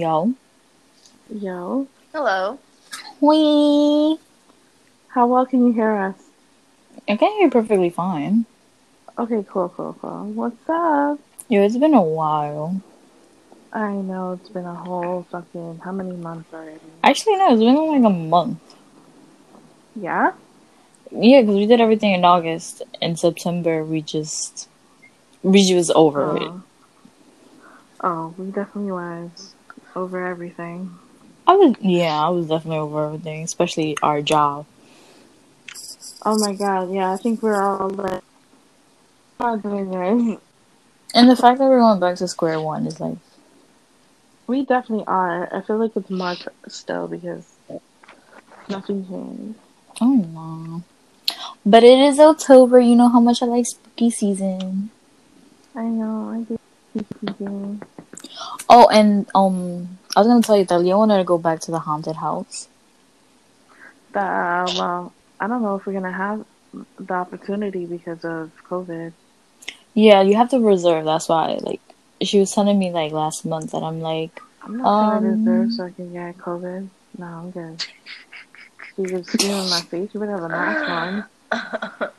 Hello? Yo. Yo. Hello. Wee. How well can you hear us? I can hear perfectly fine. Okay, cool, cool, cool. What's up? Yo, it's been a while. I know it's been a whole fucking how many months already? Actually, no, it's been like a month. Yeah? Yeah, because we did everything in August. In September, we just. We just was over it. Oh. oh, we definitely was over everything. I was, yeah, I was definitely over everything, especially our job. Oh my god, yeah, I think we're all like not doing. And the fact that we're going back to square one is like, We definitely are. I feel like it's March still because nothing changed. oh no. But it is October. You know how much I like spooky season. I know, I do keep thinking. Oh, and um, I was gonna tell you that Leo wanted to go back to the haunted house. That uh, well, I don't know if we're gonna have the opportunity because of COVID. Yeah, you have to reserve. That's why, like, she was telling me like last month, and I'm like, I'm not Um, reserve so I can get COVID. No, I'm good. She was screaming in my face. You better have a mask on.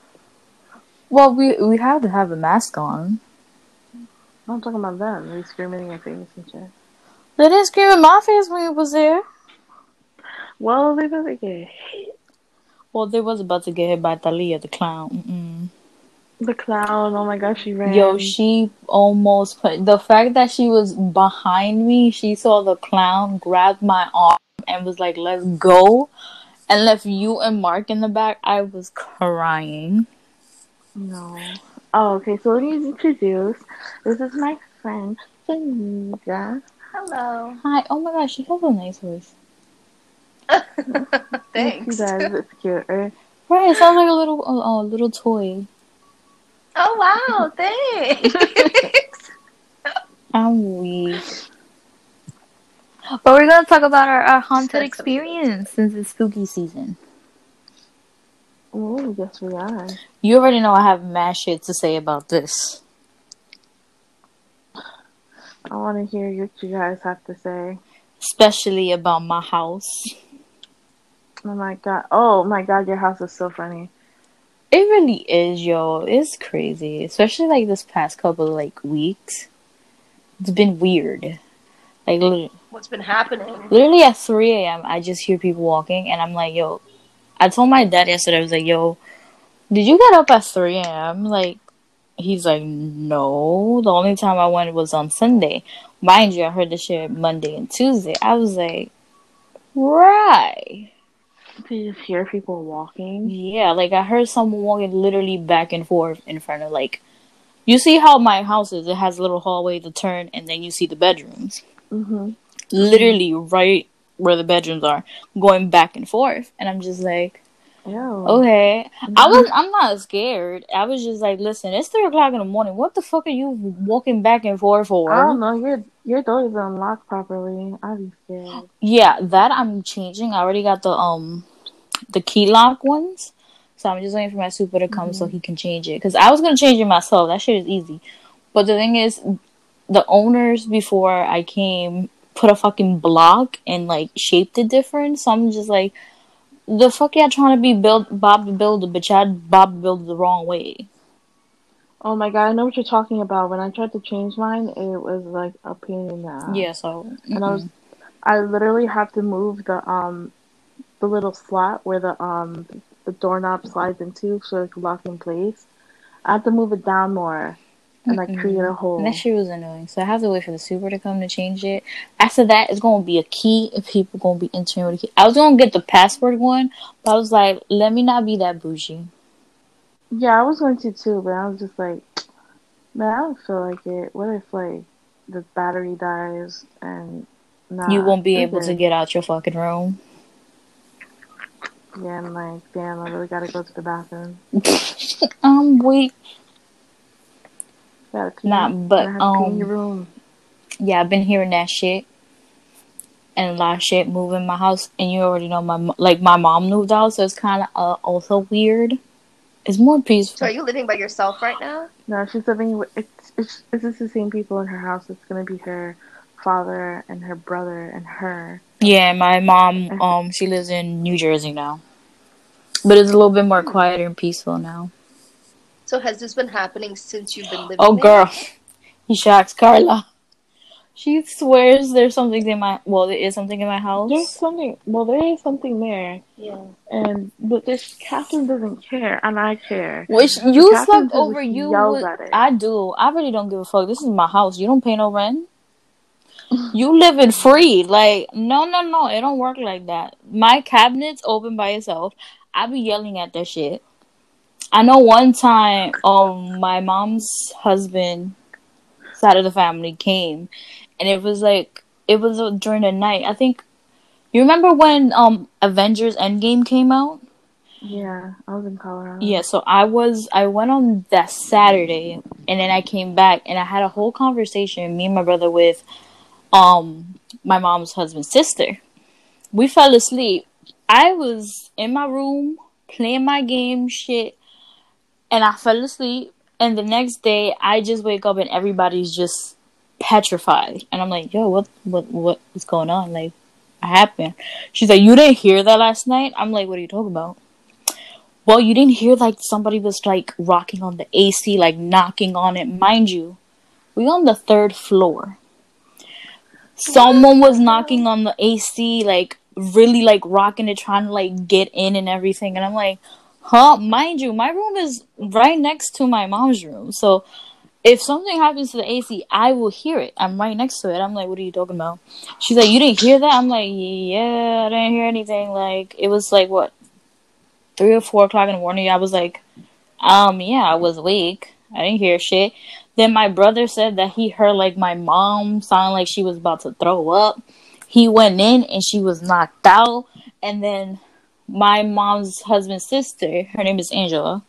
well, we we had to have a mask on. I'm talking about them. They screaming in your face and shit. They didn't scream in my face when it was there. Well, they better get hit. Well, they was about to get hit by Talia the clown. Mm-mm. The clown. Oh my gosh, she ran. Yo, she almost put the fact that she was behind me. She saw the clown, grab my arm, and was like, "Let's go," and left you and Mark in the back. I was crying. No. Oh, okay. So let me introduce. This is my friend Tanika. Hello. Hi. Oh my gosh, she has a nice voice. Thanks. She does. It's cute. right? Right, it sounds like a little, a, a little toy. Oh wow, thanks. I'm weak. But we're gonna talk about our, our haunted experience since it's spooky season. Oh, yes, we are. You already know I have mad shit to say about this. I want to hear what you guys have to say. Especially about my house. Oh my god. Oh my god, your house is so funny. It really is, yo. It's crazy. Especially like this past couple of like weeks. It's been weird. Like What's been happening? literally at 3 a.m. I just hear people walking and I'm like, yo. I told my dad yesterday, I was like, yo, did you get up at 3 a.m.? Like, he's like, no. The only time I went was on Sunday. Mind you, I heard this shit Monday and Tuesday. I was like, right. Do you just hear people walking? Yeah, like I heard someone walking literally back and forth in front of like you see how my house is, it has a little hallway to turn and then you see the bedrooms. Mm-hmm. Literally right where the bedrooms are, going back and forth. And I'm just like, Ew. okay. I was I'm not scared. I was just like, listen, it's three o'clock in the morning. What the fuck are you walking back and forth for? I don't know. Your your door is unlocked properly. I'd be scared. Yeah, that I'm changing. I already got the um the key lock ones. So I'm just waiting for my super to come so he can change it. Cause I was gonna change it myself. That shit is easy. But the thing is, the owners before I came put a fucking block and like shaped it different. So I'm just like, the fuck y'all trying to be built Bob the Builder, but y'all Bob the Builder the wrong way. Oh my god, I know what you're talking about. When I tried to change mine, it was like a pain in the ass. Yeah. So And I was. I literally had to move the um, the little slot where the um the doorknob slides into so it could lock in place. I had to move it down more and like create a whole. And that shit was annoying. So I have to wait for the super to come to change it. After that, it's gonna be a key if people gonna be entering with a key. I was gonna get the password one, but I was like, let me not be that bougie. Yeah, I was going to too, but I was just like, man, I don't feel like it. What if like the battery dies and nah, you won't be able to get out your fucking room. Yeah, I'm like, damn, I really gotta go to the bathroom. Um, I'm weak. Gotta. Nah, but, Gotta have to pee in your um, room. Yeah, I've been hearing that shit. And a lot of shit moving my house, and you already know my like my mom moved out, so it's kind of uh, also weird. It's more peaceful. So are you living by yourself right now? No, she's living with it's it's it's just the same people in her house. It's gonna be her father and her brother and her. Yeah, my mom, um, she lives in New Jersey now, but it's a little bit more quieter and peaceful now. So has this been happening since you've been living Oh, there? girl, he shocks Karla. She swears there's something in my well, there is something in my house. There's something. Well, there is something there, Yeah. and but this Katherine doesn't care, and I care. Which you Katherine slept over. You, yells would- at it. I do. I really don't give a fuck. This is my house. You don't pay no rent. You live in free. Like no, no, no. It don't work like that. My cabinet's open by itself. I be yelling at that shit. I know one time, um, my mom's husband side of the family came, and it was like it was during the night. I think you remember when um Avengers Endgame came out. Yeah, I was in Colorado. Yeah, so I was I went on that Saturday and then I came back and I had a whole conversation me and my brother with um my mom's husband's sister. We fell asleep. I was in my room playing my game shit and I fell asleep and the next day I just wake up and everybody's just petrified and I'm like, "Yo, what what what is going on? Like what happened?" She's like, "You didn't hear that last night?" I'm like, "What are you talking about?" Well, you didn't hear like somebody was like rocking on the AC, like knocking on it. Mind you, we on the third floor. Someone was knocking on the AC, like really like rocking it, trying to like get in and everything. And I'm like, huh? Mind you, my room is right next to my mom's room. So if something happens to the AC, I will hear it. I'm right next to it. I'm like, what are you talking about? She's like, you didn't hear that? I'm like, yeah, I didn't hear anything. Like, it was like what three or four o'clock in the morning. I was like, um, yeah, I was awake. I didn't hear shit. Then my brother said that he heard like my mom sound like she was about to throw up. He went in and she was knocked out. And then my mom's husband's sister, her name is Angela,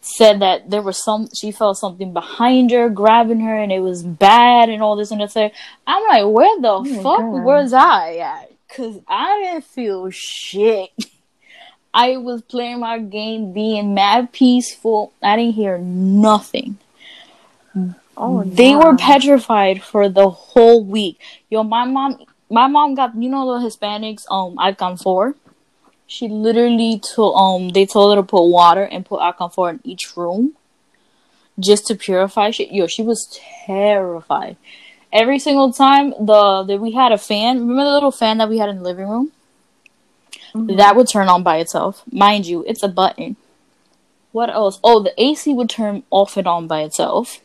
said that there was some she felt something behind her grabbing her and it was bad and all this and the third. I'm like, where the my fuck God. was I at? Cause I didn't feel shit. I was playing my game, being mad peaceful. I didn't hear nothing. Oh, They were petrified for the whole week. Yo, my mom, my mom got you know the Hispanics um I icon four. She literally told um they told her to put water and put four in each room, just to purify shit. Yo, she was terrified. Every single time the, the we had a fan. Remember the little fan that we had in the living room? Mhm. That would turn on by itself. Mind you, it's a button. What else? Oh, the AC would turn off and on by itself.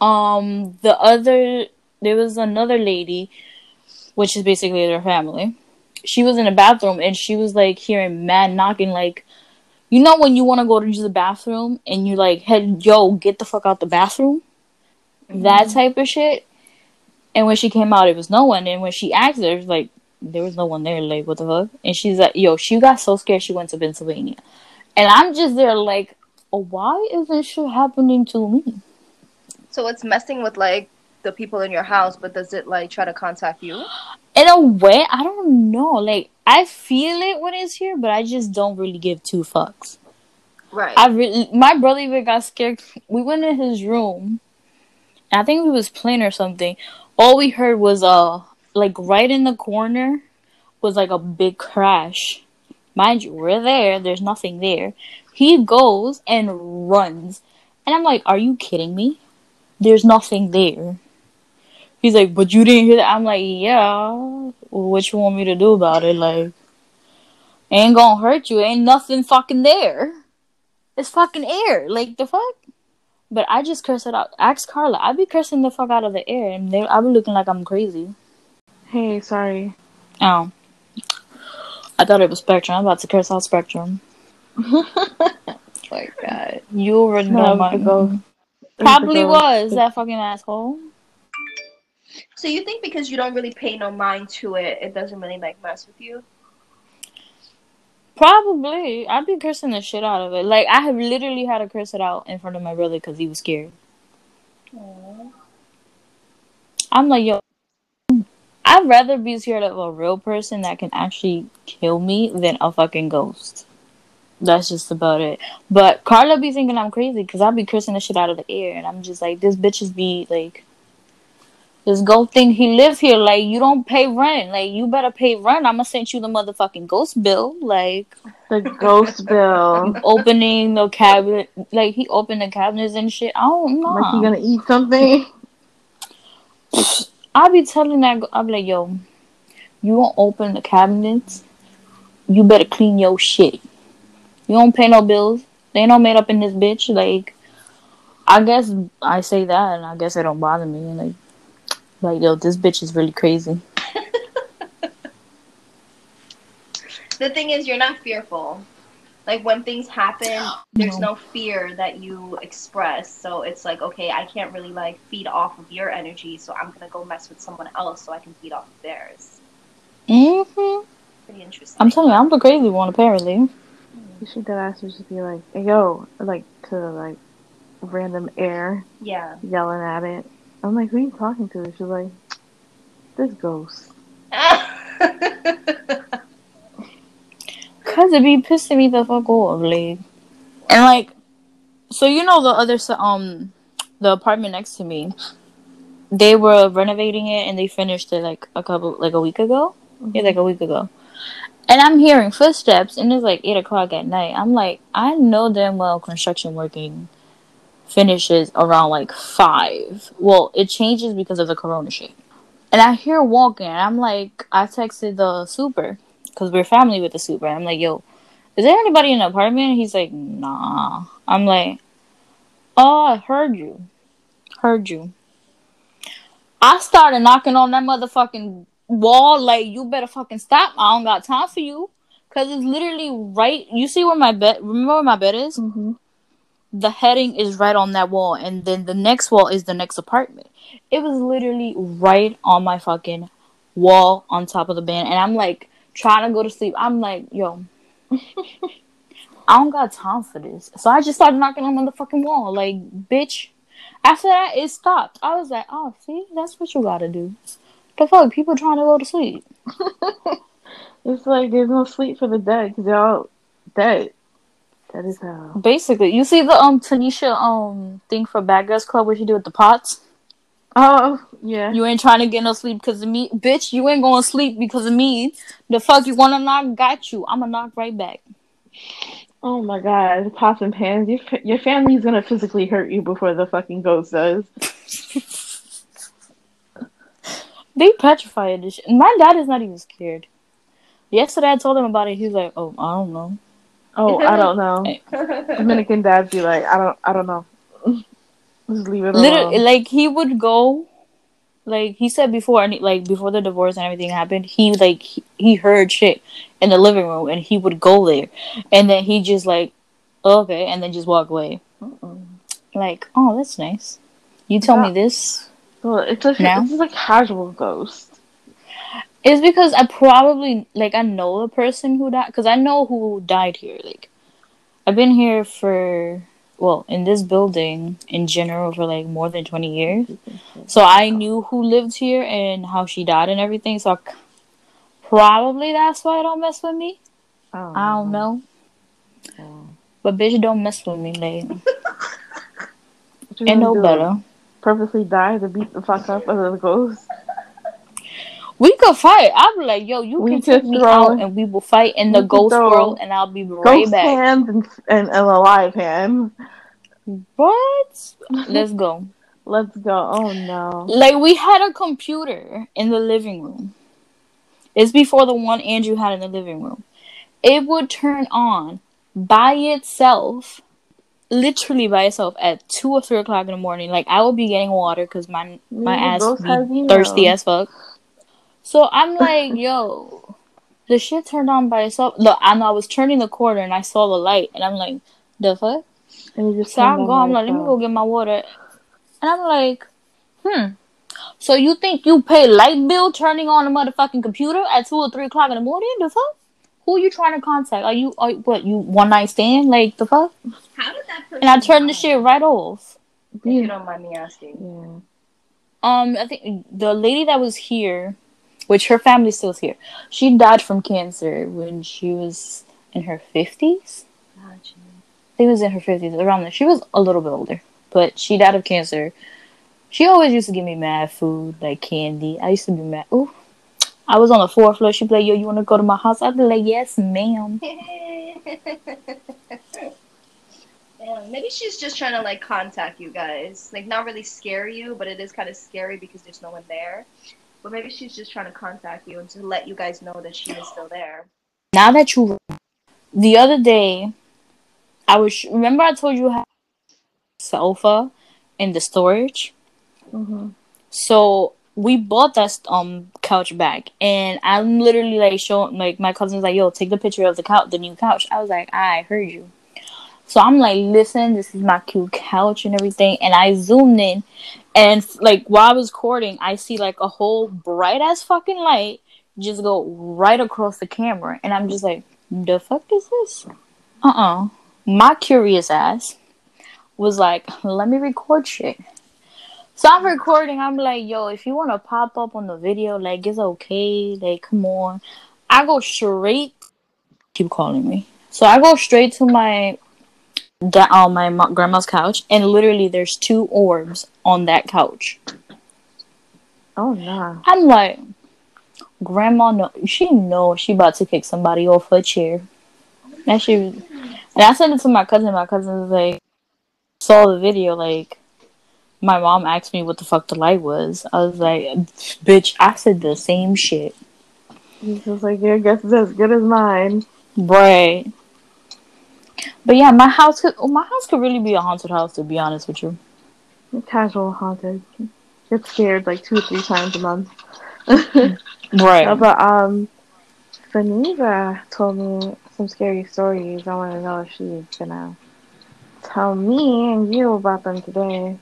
Um, the other there was another lady, which is basically their family. She was in the bathroom and she was like hearing mad knocking, like you know when you want to go to the bathroom and you like, hey, yo, get the fuck out the bathroom, mm-hmm. that type of shit. And when she came out, it was no one. And when she asked her, was like there was no one there. Like what the fuck? And she's like, yo, she got so scared she went to Pennsylvania. And I'm just there like, oh, why is this shit happening to me? So it's messing with like the people in your house, but does it like try to contact you? in a way, I don't know. Like I feel it when it's here, but I just don't really give two fucks. Right. I really, my brother even got scared. We went in his room. and I think he was playing or something. All we heard was uh, like right in the corner, was like a big crash. Mind you, we're there. There's nothing there. He goes and runs, and I'm like, "Are you kidding me? There's nothing there." He's like, "But you didn't hear that." I'm like, "Yeah. What you want me to do about it? Like, ain't gonna hurt you. Ain't nothing fucking there." It's fucking air. Like the fuck? But I just curse it out. Ask Karla. I be cursing the fuck out of the air, and they, I be looking like I'm crazy. Hey, sorry. Oh, I thought it was Spectrum. I'm about to curse out Spectrum. oh my God. You already know No, my. Probably was that fucking asshole. So you think because you don't really pay no mind to it, it doesn't really like mess with you? Probably. I'd be cursing the shit out of it. Like I have literally had to curse it out in front of my brother because he was scared. I'm like, yo, I'd rather be scared of a real person that can actually kill me than a fucking ghost. That's just about it. But Karla be thinking I'm crazy because I'll be cursing the shit out of the air, and I'm just like, this bitches be like, This ghost thing, he live here. Like, you don't pay rent. Like, you better pay rent. I'm gonna send you the motherfucking ghost bill. Like, The ghost bill. opening the cabinet. Like, he opened the cabinets and shit. I don't know. Like you gonna eat something? I'll be telling that. I'll be like, yo, you won't open the cabinets. You better clean your shit. You don't pay no bills. They ain't no made up in this bitch. Like, I guess I say that, and I guess it don't bother me. Like, like yo, this bitch is really crazy. The thing is, you're not fearful. Like when things happen, there's no fear that you express. So it's like, okay, I can't really like feed off of your energy, so I'm gonna go mess with someone else so I can feed off of theirs. hmm Pretty interesting. I'm telling you, I'm the crazy one apparently. You should dead ass just be like, yo, like to like random air, yeah. yelling at it. I'm like, who are you talking to? She's like, this ghost. Cause it be pissing me the fuck off, like, and like, so you know the other um, the apartment next to me, they were renovating it and they finished it like a couple like a week ago. Yeah, like a week ago. And I'm hearing footsteps, and it's like eight o'clock at night. I'm like, I know damn well construction working finishes around like five. Well, it changes because of the corona shit. And I hear walking, and I'm like, I texted the super because we're family with the super. I'm like, yo, is there anybody in the apartment? He's like, nah. I'm like, oh, I heard you, heard you. I started knocking on that motherfucking wall like you better fucking stop. I don't got time for you. Cause it's literally right you see where my bed remember where my bed is? Mm-hmm. The heading is right on that wall and then the next wall is the next apartment. It was literally right on my fucking wall on top of the bed and I'm like trying to go to sleep. I'm like, yo, I don't got time for this. So I just started knocking on the fucking wall. Like, bitch. After that, it stopped. I was like, oh, see, that's what you gotta do. The fuck, people trying to go to sleep. It's like there's no sleep for the dead because they're all dead. That is how. Basically, you see the um Tanisha um thing for Bad Girls Club what she do with the pots. Oh yeah. You ain't trying to get no sleep because of me, bitch. You ain't going to sleep because of me. The fuck you want to knock? Got you. I'ma knock right back. Oh my god, pots and pans. Your your family's gonna physically hurt you before the fucking ghost does. They petrified this shit. My dad is not even scared. Yesterday I told him about it. He's like, "Oh, I don't know." Oh, I don't know. Dominican dads be like, I don't, I don't know. Just leave it alone. Literally, like he would go, like he said before, and like before the divorce and everything happened, he like he, he heard shit in the living room, and he would go there, and then he just like, okay, and then just walk away. Mm-mm. Like, oh, that's nice. You tell me Yeah. this. Well, it's a, Now? it's like casual ghost. It's because I probably like I know the person who died because I know who died here. Like, I've been here for well in this building in general for like more than twenty years. So I knew who lived here and how she died and everything. So I probably that's why I don't mess with me. Oh, I don't know, Oh. but bitch, don't mess with me, like and no do? better. Purposely die to beat the fuck up of the ghost. We could fight. Be like, yo, you We can take me throw- out and we will fight in the ghost world, and I'll be right Ghost back. hands and, and, and a live hand. What? Let's go. Let's go. Oh no. Like we had a computer in the living room. It's before the one Andrew had in the living room. It would turn on by itself, literally by itself at two or three o'clock in the morning. Like I would be getting water because my my ass be thirsty as fuck. So I'm like, yo, the shit turned on by itself. Look, I know I was turning the corner and I saw the light, and I'm like, the fuck. And you just So I turned go, on I'm like, let me go get my water. And I'm like, hmm. So you think you pay light bill turning on a motherfucking computer at two or three o'clock in the morning? The fuck? Who you trying to contact? Are you, are, what, you one night stand? Like, the fuck? How did that person And I turned the shit right off. If you don't mind me asking. Yeah. Um, I think the lady that was here, which her family still's here, she died from cancer when she was in her 50s. I think it was in her 50s, around there. She was a little bit older, but she died of cancer She always used to give me mad food, like candy. I used to be mad. Ooh. I was on the fourth floor. She'd be like, yo, you want to go to my house? I'd be like, yes, ma'am. Maybe she's just trying to like contact you guys. Like not really scare you, but it is kind of scary because there's no one there. But maybe she's just trying to contact you and to let you guys know that she is still there. Now that you, the other day, I was remember I told you how sofa in the storage. hmm So we bought that um couch back, and I'm literally like showing like my cousin's like, "Yo, take the picture of the couch, the new couch." I was like, "I heard you." So I'm like, "Listen, this is my cute couch and everything," and I zoomed in, and like while I was recording, I see like a whole bright ass fucking light just go right across the camera, and I'm just like, "The fuck is this?" Uh uh My curious ass was like, "Let me record shit." So I'm recording. I'm like, yo, if you want to pop up on the video, like, it's okay. Like, come on. I go straight. Keep calling me. So I go straight to my da- on my mo- grandma's couch, and literally, there's two orbs on that couch. Oh nah. I'm like, grandma, no, she know she about to kick somebody off her chair. That she, and I sent it to my cousin. My cousin was like, saw the video, like my mom asked me what the fuck the light was. I was like, bitch, I said the same shit. He's just like your guess is as good as mine. Right. But yeah, my house could my house could really be a haunted house to be honest with you. Casual haunted. Get scared like two or three times a month. Right. But um, Faniva told me some scary stories. I want to know if she's gonna tell me and you about them today.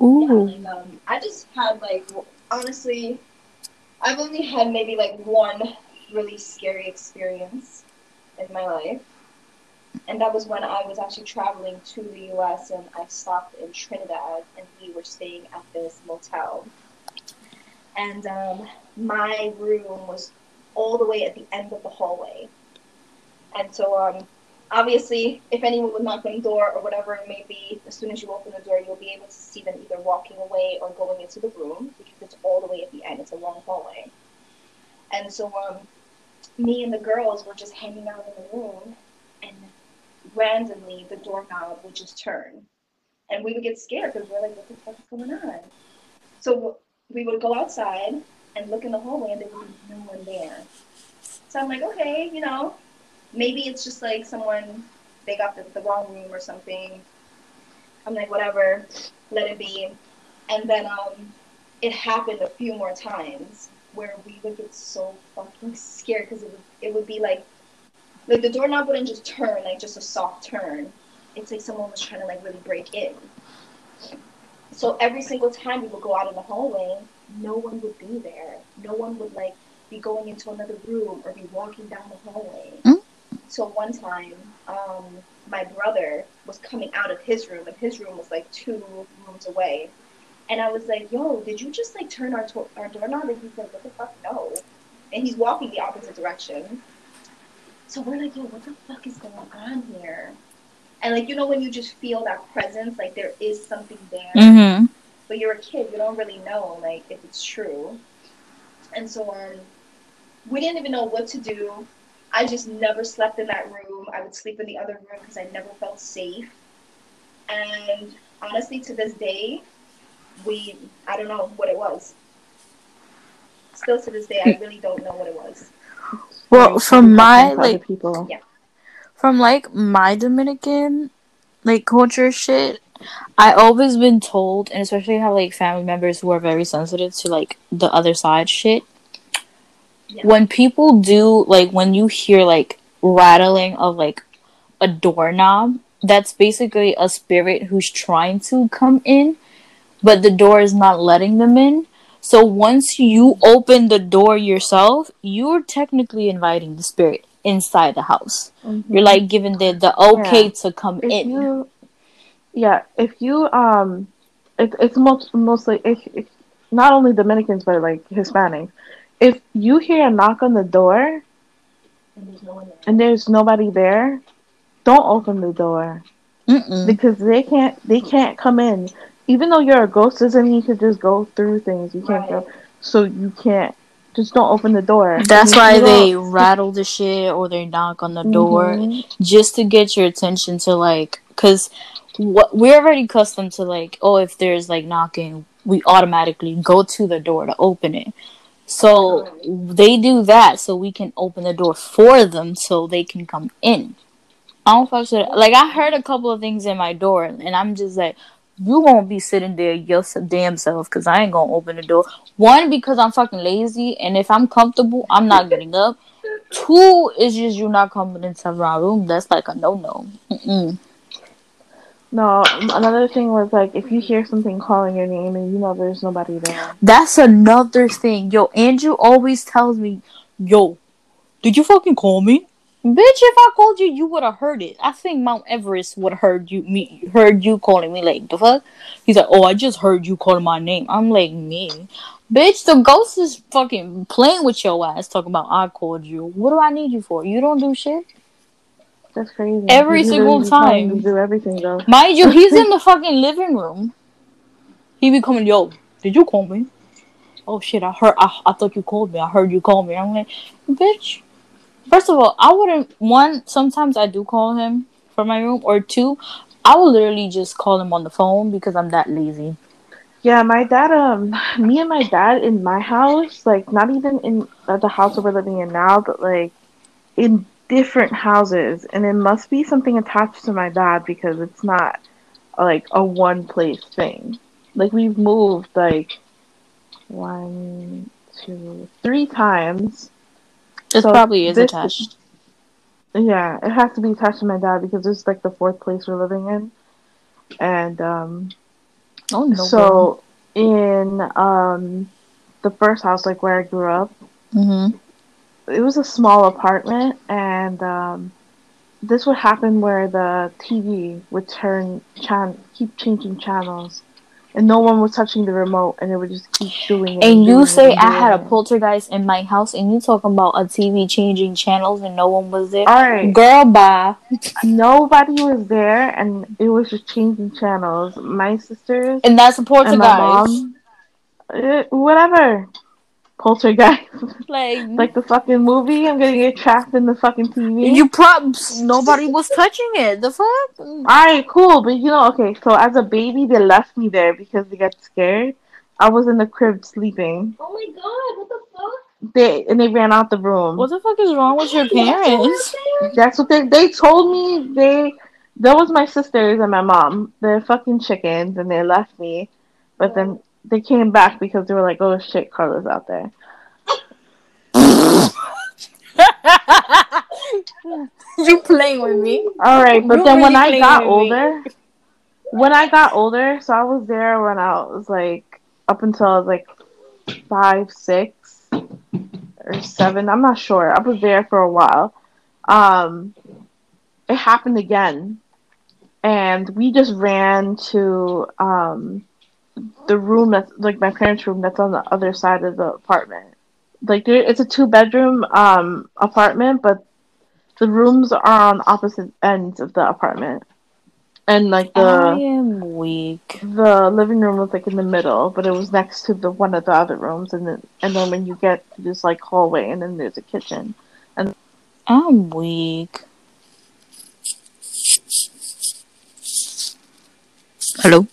Ooh. Yeah, like, um, I just had like honestly, I've only had maybe like one really scary experience in my life, and that was when I was actually traveling to the U.S. and I stopped in Trinidad, and we were staying at this motel, and um, my room was all the way at the end of the hallway, and so um, obviously, if anyone would knock on the door or whatever it may be, as soon as you open the door, you'll be able to see them either walking away or going into the room because it's all the way at the end. It's a long hallway. And so, um, me and the girls were just hanging out in the room, and randomly the doorknob would just turn, and we would get scared because we're like, "What the fuck is going on?" So we would go outside and look in the hallway, and there would be no one there. So I'm like, okay, you know, maybe it's just like someone they got the, the wrong room or something. I'm like, whatever, let it be. And then um, it happened a few more times where we would get so fucking scared because it would it would be like like the doorknob wouldn't just turn like just a soft turn. It's like someone was trying to like really break in. So every single time we would go out in the hallway, no one would be there. No one would like be going into another room or be walking down the hallway. Mm. So one time, um, my brother was coming out of his room, and his room was like two rooms away. And I was like, "Yo, did you just like turn our to- our doorknob?" And he's like, "What the fuck, no." And he's walking the opposite direction. So we're like, "Yo, what the fuck is going on here?" And like, you know, when you just feel that presence, like there is something there Mm-hmm. but you're a kid, you don't really know like if it's true. And so um, we didn't even know what to do. I just never slept in that room. I would sleep in the other room because I never felt safe. And honestly, to this day, we I don't know what it was. Still to this day, I really don't know what it was. Well, from my Talking to other like people. Yeah. from like my Dominican like culture shit, I always been told, and especially have like family members who are very sensitive to like the other side shit. Yeah. When people do like when you hear like rattling of like a doorknob, that's basically a spirit who's trying to come in, but the door is not letting them in. So once you open the door yourself, you're technically inviting the spirit inside the house. Mhm. You're like giving the the okay Yeah. to come if in. you yeah if you um it, it's most mostly if, if not only dominicans but like hispanics if you hear a knock on the door And there's no there. and there's nobody there don't open the door Mm-mm. because they can't they can't come in even though you're a ghost, doesn't mean you could just go through things. You can't Right. go, so you can't. Just don't open the door. That's why they don't- rattle the shit or they knock on the door Mhm. just to get your attention to like, cause what we're already accustomed to like, oh, if there's like knocking, we automatically go to the door to open it. So they do that so we can open the door for them so they can come in. I don't fuck with Like I heard a couple of things in my door and I'm just like, you won't be sitting there your damn self because I ain't gonna open the door. One because I'm fucking lazy and if I'm comfortable, I'm not getting up. Two is just you not coming into my room. That's like a no no. No, another thing was like if you hear something calling your name and you know there's nobody there. That's another thing. Yo, Andrew always tells me, yo, did you fucking call me? Bitch, if I called you, you would have heard it. I think Mount Everest would have heard you me heard you calling me like the fuck. He's like, Oh, I just heard you calling my name. I'm like, me. Bitch, the ghost is fucking playing with your ass, talking about I called you. What do I need you for? You don't do shit. That's crazy. Every You single literally tell him time. do everything though. Mind you, he's in the fucking living room. He be coming, yo, did you call me? Oh shit, I heard, I, I thought you called me. I heard you call me. I'm like, bitch. First of all, I wouldn't, one, sometimes I do call him from my room, or two, I will literally just call him on the phone because I'm that lazy. Yeah, my dad, um, me and my dad in my house, like not even in uh, the house that we're living in now, but like in different houses, and it must be something attached to my dad because it's not like a one place thing. Like we've moved like one, two, three times. It So probably is this- attached. Yeah, it has to be attached to my dad because it's like the fourth place we're living in, and um. Oh no. so in um the first house like where I grew up, Mm-hmm. it was a small apartment and um this would happen where the TV would turn chan keep changing channels and no one was touching the remote and it would just keep doing it. And you doing say I had a poltergeist in my house, and you talking about a TV changing channels and no one was there. Alright. Girl, bye. Nobody was there and it was just changing channels. My sisters And that's a and poltergeist. mom uh, whatever. Poltergeist. Like, Like the fucking movie, I'm gonna get trapped in the fucking TV. you props. nobody was touching it. The fuck? Alright, cool, but you know, okay, so as a baby, they left me there because they got scared. I was in the crib sleeping. Oh my god, what the fuck? They and they ran out the room. What the fuck is wrong with your parents? That's what they they told me. They that was my sisters and my mom. They're fucking chickens, and they left me. But then they came back because they were like, "Oh shit, Karla's out there." you playing with me? All right, but You then when I got with me. older, when I got older, so I was there when I was like up until I was like five, six, or seven. I'm not sure. I was there for a while. Um, it happened again, and we just ran to um the room that's like my parents' room that's on the other side of the apartment. Like there, it's a two bedroom um apartment, but the rooms are on opposite ends of the apartment, and like the I am weak. the living room was like in the middle, but it was next to the one of the other rooms, and then and then when you get to this like hallway, and then there's a kitchen. And I'm weak. Hello?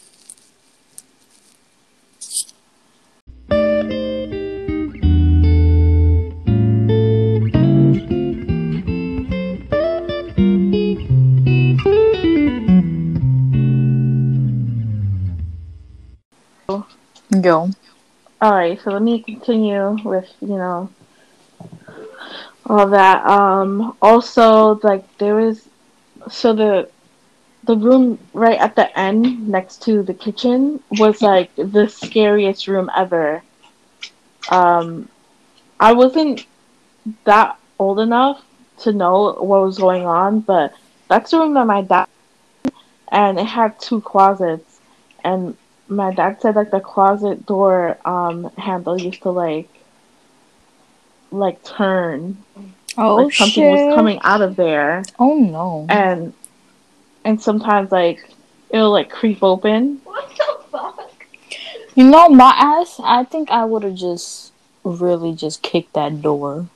Yo. All right, so let me continue with you know all that. Um, also, like there was so the the room right at the end next to the kitchen was like the scariest room ever. Um, I wasn't that old enough to know what was going on, but that's the room that my dad and it had two closets and my dad said like the closet door um handle used to like like turn Oh like something shit. was coming out of there Oh no. and and sometimes like it'll like creep open What the fuck? You know, my ass. I think I would have just really just kicked that door.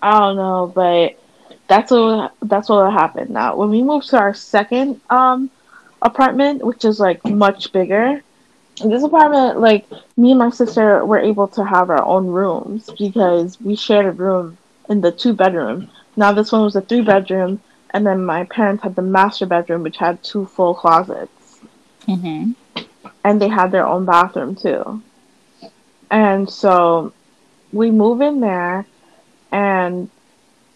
I don't know, but that's what that's what happened. Now, when we moved to our second um apartment, which is like much bigger, this apartment, like me and my sister were able to have our own rooms because we shared a room in the two bedroom. Now this one was a three bedroom, and then my parents had the master bedroom, which had two full closets, Mm-hmm. and they had their own bathroom too. And so we move in there, and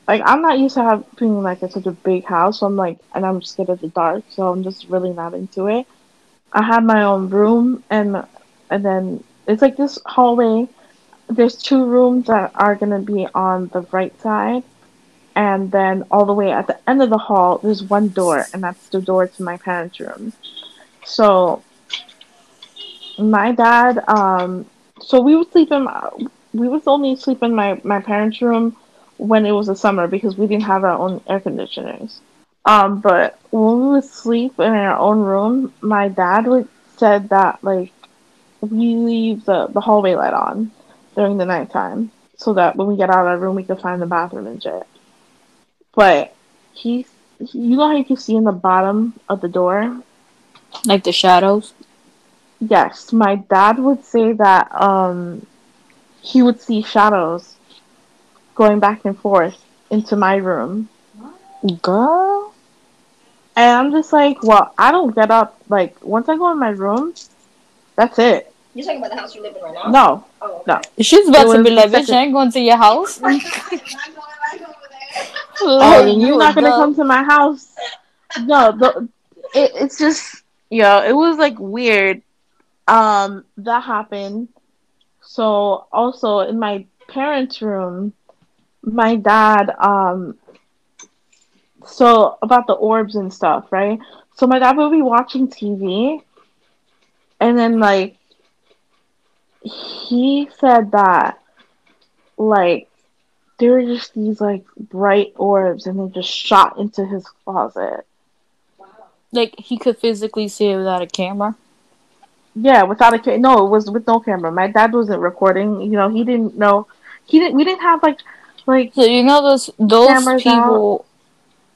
like I'm not used to having like a, such a big house, so I'm like, and I'm scared of the dark, so I'm just really not into it. I have my own room, and and then it's like this hallway. There's two rooms that are gonna be on the right side, and then all the way at the end of the hall, there's one door, and that's the door to my parents' room. So my dad, um, so we would sleep in, we would only sleep in my my parents' room when it was the summer because we didn't have our own air conditioners. Um, but when we would sleep in our own room, my dad would said that like we leave the, the hallway light on during the nighttime so that when we get out of our room we can find the bathroom and shit. But he, he you know how you can see in the bottom of the door? Like the shadows. Yes, my dad would say that um he would see shadows going back and forth into my room. Girl. And I'm just like, well, I don't get up. Like, once I go in my room, that's it. You're talking about the house you live in right now? No, Oh, no. She's about It to be was like, bitch, I ain't going to your house. I'm going back over there. Oh, you're not gonna come to my house. No, the, it, it's just, yo, it was like weird. Um, that happened. So also in my parents' room, my dad, um, so about the orbs and stuff, right? So my dad would be watching TV, and then like he said that like there were just these like bright orbs, and they just shot into his closet. Like, he could physically see it without a camera. Yeah, without a ca- no, it was with no camera. My dad wasn't recording. You know, he didn't know. He didn't. We didn't have like, like So, you know, those those people,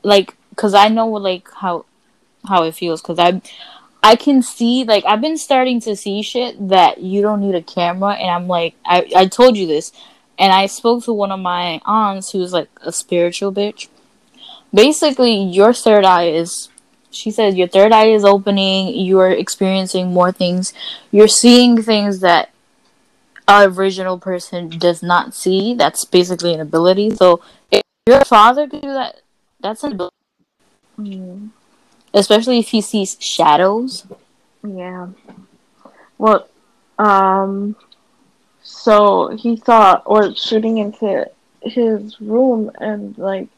like, because I know, like, how how it feels. Because I, I can see, like, I've been starting to see shit that you don't need a camera. And I'm like, I, I told you this. And I spoke to one of my aunts who's, like, a spiritual bitch. Basically, your third eye is she says your third eye is opening you're experiencing more things you're seeing things that a original person does not see that's basically an ability so if your father could do that that's an ability mm, especially if he sees shadows yeah. Well, um, so he saw or shooting into his room, and like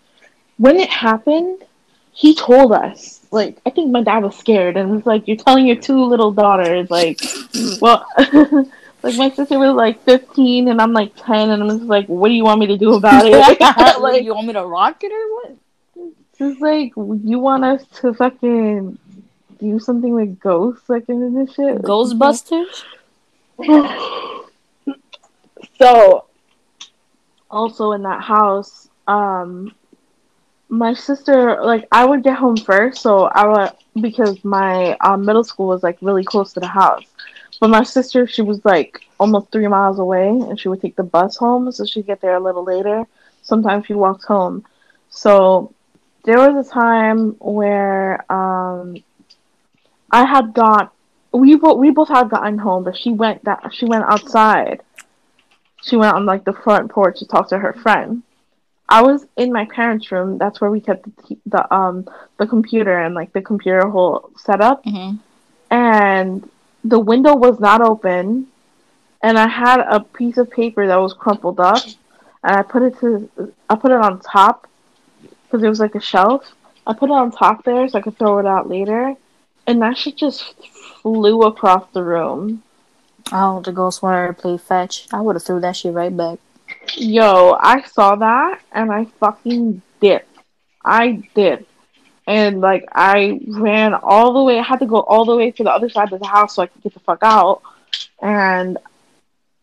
when it happened, he told us. Like, I think my dad was scared and was like, "You're telling your two little daughters, like, well." Like my sister was like 15 and I'm like 10 and I'm just like, what do you want me to do about it? like, you want me to rock it or what just like you want us to fucking do something with ghosts like in this shit. ghostbusters So, also in that house, um, my sister, like, I would get home first, so I would, because my um, middle school was, like, really close to the house. But my sister, she was, like, almost three miles away, and she would take the bus home, so she'd get there a little later. Sometimes she walked home. So, there was a time where, um, I had got, we both, we both had gotten home, but she went that, she went outside she went on like the front porch to talk to her friend. I was in my parents' room. That's where we kept the, the um the computer and like the computer whole setup. mm-hmm. And the window was not open, and I had a piece of paper that was crumpled up, and I put it to I put it on top because it was like a shelf. I put it on top there so I could throw it out later, and that shit just flew across the room. oh the ghost wanted to play fetch i would have threw that shit right back Yo, I saw that and I fucking dipped. I did. And like I ran all the way I had to go all the way to the other side of the house so I could get the fuck out. and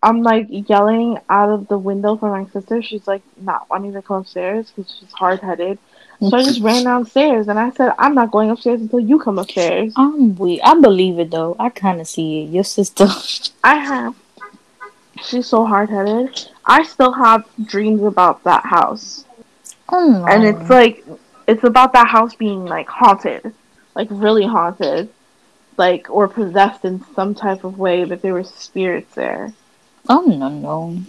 I'm like yelling out of the window for my sister. She's like not wanting to come upstairs because she's hard headed. So I just ran downstairs and I said, I'm not going upstairs until you come upstairs. I'm weak. I believe it though. I kind of see it. Your sister. I have. She's so hard headed. I still have dreams about that house. Oh. And it's like, it's about that house being like haunted. Like really haunted. Like, or possessed in some type of way, that there were spirits there. Oh no no.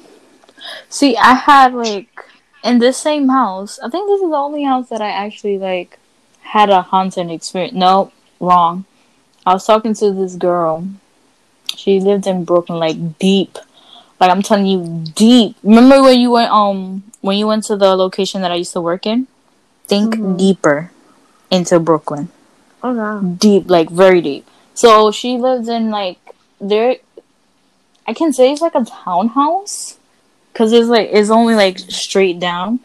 See, I had like in this same house. I think this is the only house that I actually like had a haunted experience. No, wrong. I was talking to this girl. She lived in Brooklyn, like deep. Like I'm telling you, deep. Remember when you went um when you went to the location that I used to work in? Think Mhm. deeper into Brooklyn Oh no. deep, like very deep. So she lives in like there. I can say it's like a townhouse because it's like it's only like straight down.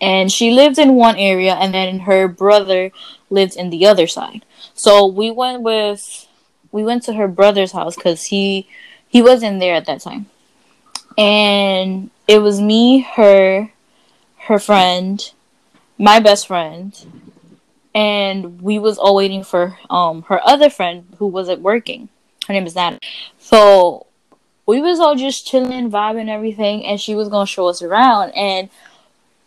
And she lived in one area, and then her brother lived in the other side. So we went with we went to her brother's house because he he wasn't there at that time, and it was me, her, her friend, my best friend, and we was all waiting for um her other friend who wasn't working. Her name is Nat. So we was all just chilling, vibing, everything, and she was gonna show us around. And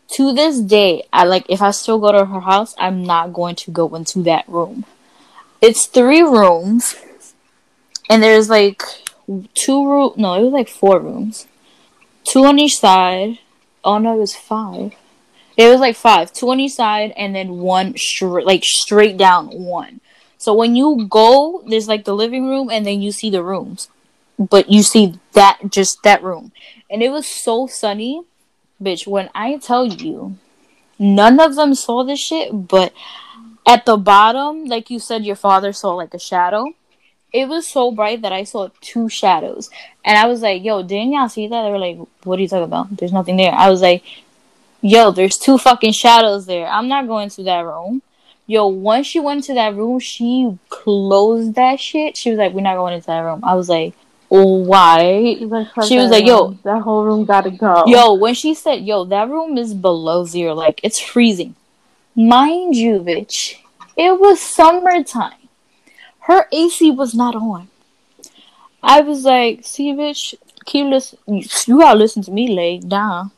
to this day, I like if I still go to her house, I'm not going to go into that room. It's three rooms, and there's like two room. No, it was like four rooms, two on each side. Oh no, it was five. It was like five, two on each side, and then one straight, like straight down one. So when you go, there's like the living room, and then you see the rooms, but you see that just that room, and it was so sunny, bitch. When I tell you, none of them saw this shit, but at the bottom, like you said, your father saw like a shadow. It was so bright that I saw two shadows, and I was like, "Yo, didn't y'all see that?" They were like, "What are you talking about? There's nothing there." I was like, yo, there's two fucking shadows there. I'm not going to that room. Yo, once she went to that room, she closed that shit. She was like, we're not going into that room. I was like, why? Like, She was like, yo. room. that whole room gotta go. Yo, when she said, yo, that room is below zero, like, it's freezing. Mind you, bitch, it was summertime. Her AC was not on. I was like, see, bitch, keep listen. You gotta listen to me, lay down.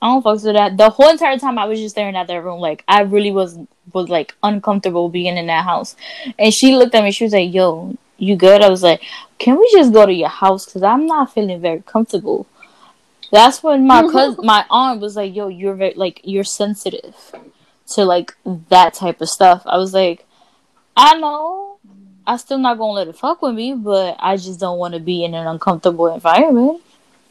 I don't fuck with that. The whole entire time I was just staring at that room, like I really was was like uncomfortable being in that house. And she looked at me. She was like, "Yo, you good?" I was like, "Can we just go to your house? Cause I'm not feeling very comfortable." That's when my cousin, my aunt was like, "Yo, you're very like you're sensitive to like that type of stuff." I was like, "I know." I still not gonna let it fuck with me, but I just don't want to be in an uncomfortable environment.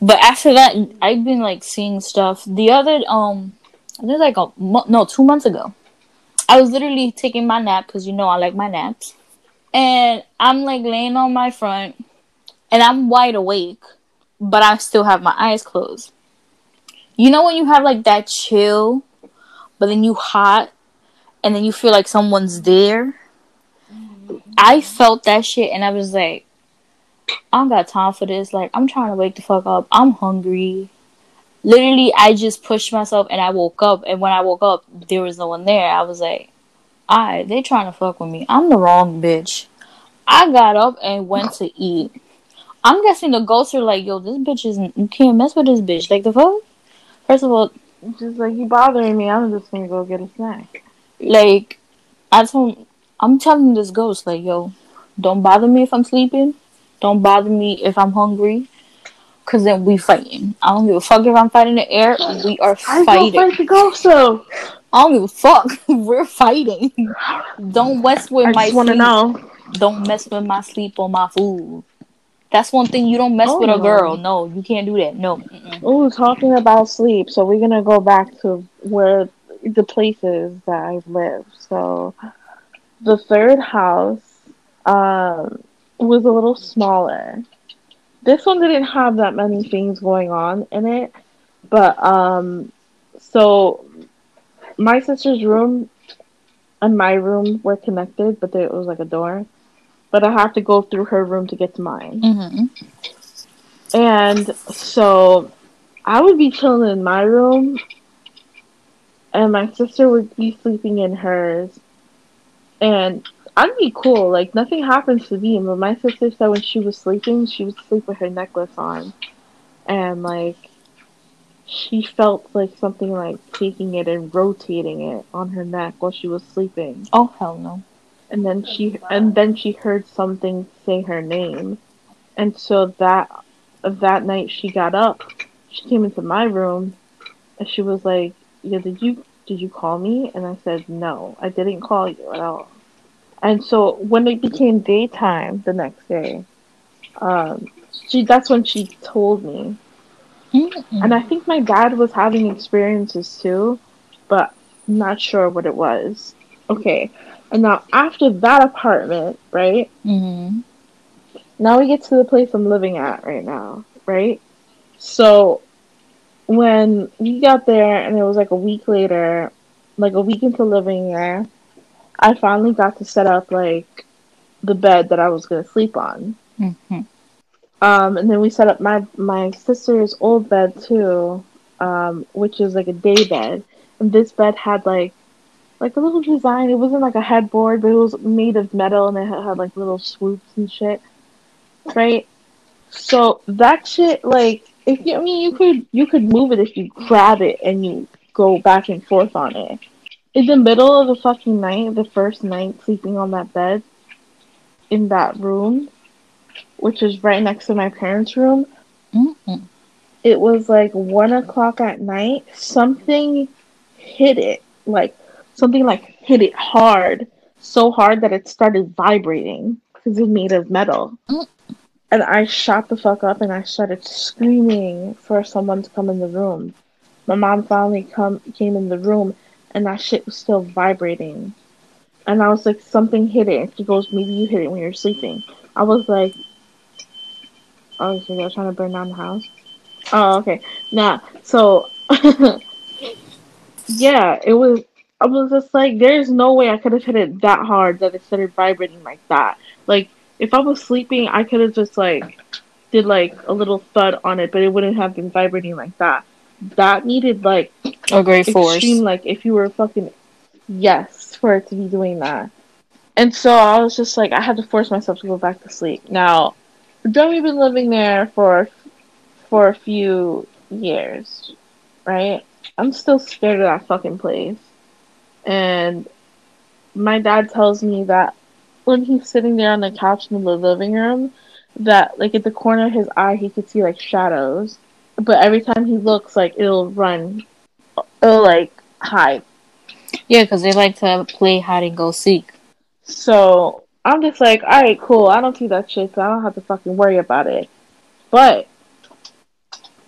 But after that, I've been like seeing stuff. The other um, I think like a mo- no two months ago, I was literally taking my nap because you know I like my naps, and I'm like laying on my front, and I'm wide awake, but I still have my eyes closed. You know when you have like that chill, but then you hot, and then you feel like someone's there. I felt that shit, and I was like. I don't got time for this. Like, I'm trying to wake the fuck up. I'm hungry. Literally, I just pushed myself and I woke up. And when I woke up, there was no one there. I was like, alright, they trying to fuck with me. I'm the wrong bitch. I got up and went to eat. I'm guessing the ghosts are like, yo, this bitch isn't, you can't mess with this bitch. Like, the fuck? First of all, Just like you bothering me, I'm just gonna go get a snack. like, I told, I'm telling this ghost, like, yo, don't bother me if I'm sleeping. Don't bother me if I'm hungry. Cause then we fighting. I don't give a fuck if I'm fighting the air. We are fighting. I go fighting. fight the ghost though. I don't give a fuck. We're fighting. Don't mess with I my just want to sleep. know. Don't mess with my sleep or my food. That's one thing you don't mess Oh, with a girl. No, you can't do that. No. Oh, talking about sleep. So we're gonna go back to where the places that I've lived. So the third house um, was a little smaller. This one didn't have that many things going on in it, but um, so my sister's room and my room were connected, but there was like a door. but I have to go through her room to get to mine. Mm-hmm. And so I would be chilling in my room, and my sister would be sleeping in hers. And I'd be cool, like nothing happens to me. But my sister said when she was sleeping, she would sleep with her necklace on, and like she felt like something like taking it and rotating it on her neck while she was sleeping. Oh hell no. And then she and then she heard something say her name. And so that that night she got up, she came into my room and she was like, Yeah, did you did you call me? And I said, No, I didn't call you at all. And so when it became daytime the next day, um, she that's when she told me Mm-mm. and I think my dad was having experiences too, but not sure what it was. Okay. And now after that apartment, right? Mm-hmm. Now we get to the place I'm living at right now, right? So when we got there and it was like a week later, like a week into living there, I finally got to set up like the bed that I was gonna sleep on. Mm-hmm. Um, and then we set up my my sister's old bed too, um, which is like a day bed. And this bed had like like a little design. It wasn't like a headboard, but it was made of metal and it had, had like little swoops and shit. Right? So that shit like if you I mean you could you could move it if you grab it and you go back and forth on it. In the middle of the fucking night, the first night sleeping on that bed in that room, which is right next to my parents' room, Mm-mm. it was like one o'clock at night. Something hit it, like something like hit it hard, so hard that it started vibrating because it's made of metal. Mm. And I shot the fuck up and I started screaming for someone to come in the room. My mom finally come came in the room and that shit was still vibrating. And I was like, something hit it. She goes, maybe you hit it when you're sleeping. I was like, oh, so they're trying to burn down the house? Oh, okay. Nah, so, yeah, it was, I was just like, there's no way I could have hit it that hard that it started vibrating like that. Like, if I was sleeping, I could have just, like, did, like, a little thud on it, but it wouldn't have been vibrating like that. That needed, like, A great force. extreme, like, if you were fucking, yes, for it to be doing that. And so I was just like, I had to force myself to go back to sleep. Now, Joey's been living there for for a few years, right? I'm still scared of that fucking place. And my dad tells me that when he's sitting there on the couch in the living room, that like at the corner of his eye he could see like shadows. But every time he looks, like it'll run, it'll like hide. Yeah, because they like to play hide and go seek. So I'm just like, all right, cool. I don't see that shit, so I don't have to fucking worry about it. But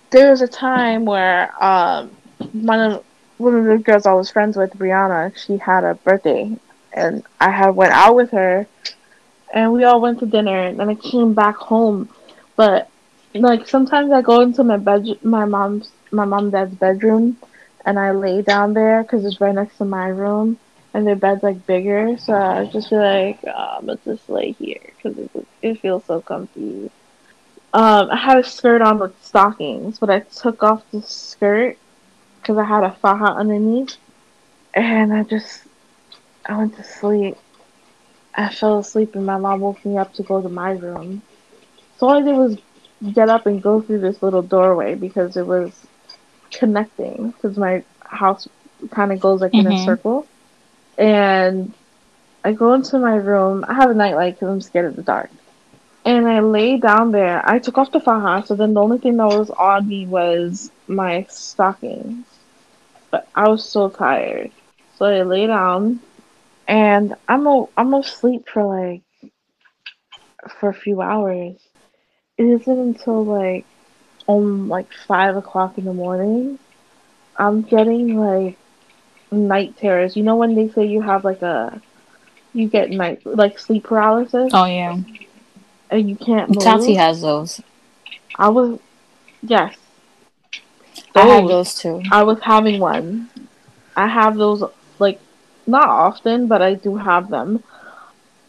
there was a time where um, one of one of the girls I was friends with, Brianna, she had a birthday, and I had went out with her, and we all went to dinner, and then I came back home. But like sometimes I go into my bed, my mom's my mom dad's bedroom, and I lay down there because it's right next to my room and their bed's like bigger, so I just feel like oh, gonna just lay here because it, it feels so comfy. Um, I had a skirt on with stockings, but I took off the skirt because I had a faja underneath, and I just I went to sleep. I fell asleep, and my mom woke me up to go to my room. So all I did was get up and go through this little doorway because it was connecting because my house kind of goes like in a Mhm. circle and I go into my room. I have a nightlight because I'm scared of the dark. And I lay down there. I took off the faja, so then the only thing that was on me was my stockings. But I was so tired, so I lay down, and I'm a, I'm asleep for like for a few hours. It isn't until like um like five o'clock in the morning. I'm getting like night terrors. You know when they say you have like a you get night like sleep paralysis Oh yeah, and you can't move. Tati has those. I was yes. I have Those. those too. I was having one. I have those like not often, but I do have them.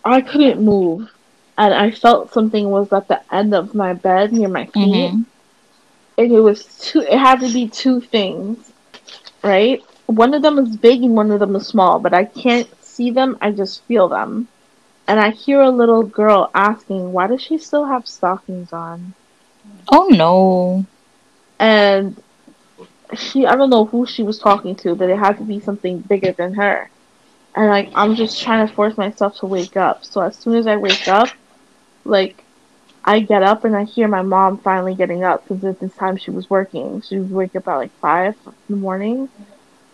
I couldn't move. And I felt something was at the end of my bed near my feet. Mhm. And it was two it had to be two things, right? One of them is big and one of them is small, but I can't see them, I just feel them. And I hear a little girl asking, Why does she still have stockings on? Oh no. And she I don't know who she was talking to, but it had to be something bigger than her. And like I'm just trying to force myself to wake up. So as soon as I wake up, like I get up and I hear my mom finally getting up because at this time she was working. She would wake up at like five in the morning,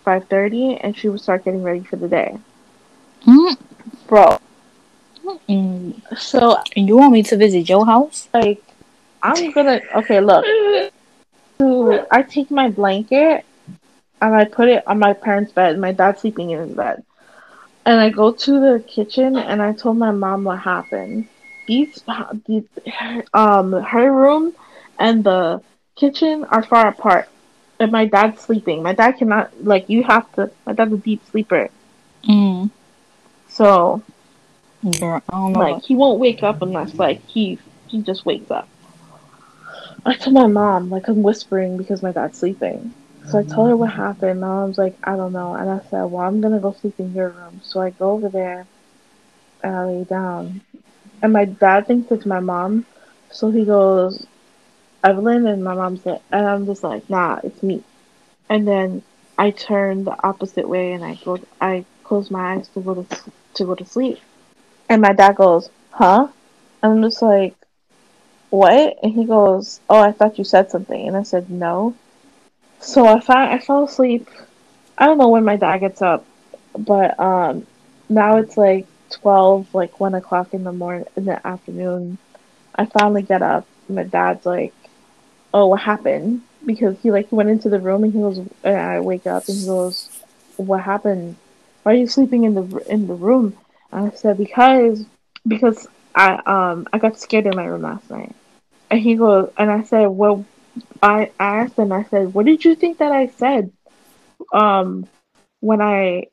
five thirty, and she would start getting ready for the day. Mm. Bro, Mm. so You want me to visit your house? like I'm gonna okay look. So I take my blanket and I put it on my parents' bed. My dad's sleeping in his bed. And I go to the kitchen and I told my mom what happened. These, these um, her room and the kitchen are far apart. And my dad's sleeping. My dad cannot like you have to. My dad's a deep sleeper, Mm. so Girl, I don't know. like he won't wake up unless like he he just wakes up. I told my mom like I'm whispering because my dad's sleeping. So I told her what happened. My mom's like, I don't know. And I said, Well, I'm gonna go sleep in your room. So I go over there and I lay down. And my dad thinks it's my mom. So he goes, Evelyn and my mom's like and I'm just like, nah, it's me. And then I turn the opposite way and I go I close my eyes to go to to go to sleep. And my dad goes, Huh? And I'm just like, What? And he goes, Oh, I thought you said something and I said no. So I found I fell asleep. I don't know when my dad gets up, but um now it's like twelve, like one o'clock in the morning in the afternoon. I finally get up. My dad's like, "Oh, what happened?" Because he like went into the room and he goes, and I wake up and he goes, "What happened? Why are you sleeping in the in the room?" And I said, "Because because I um I got scared in my room last night." And he goes, and I said, "Well." I asked him, I said, What did you think that I said? Um when I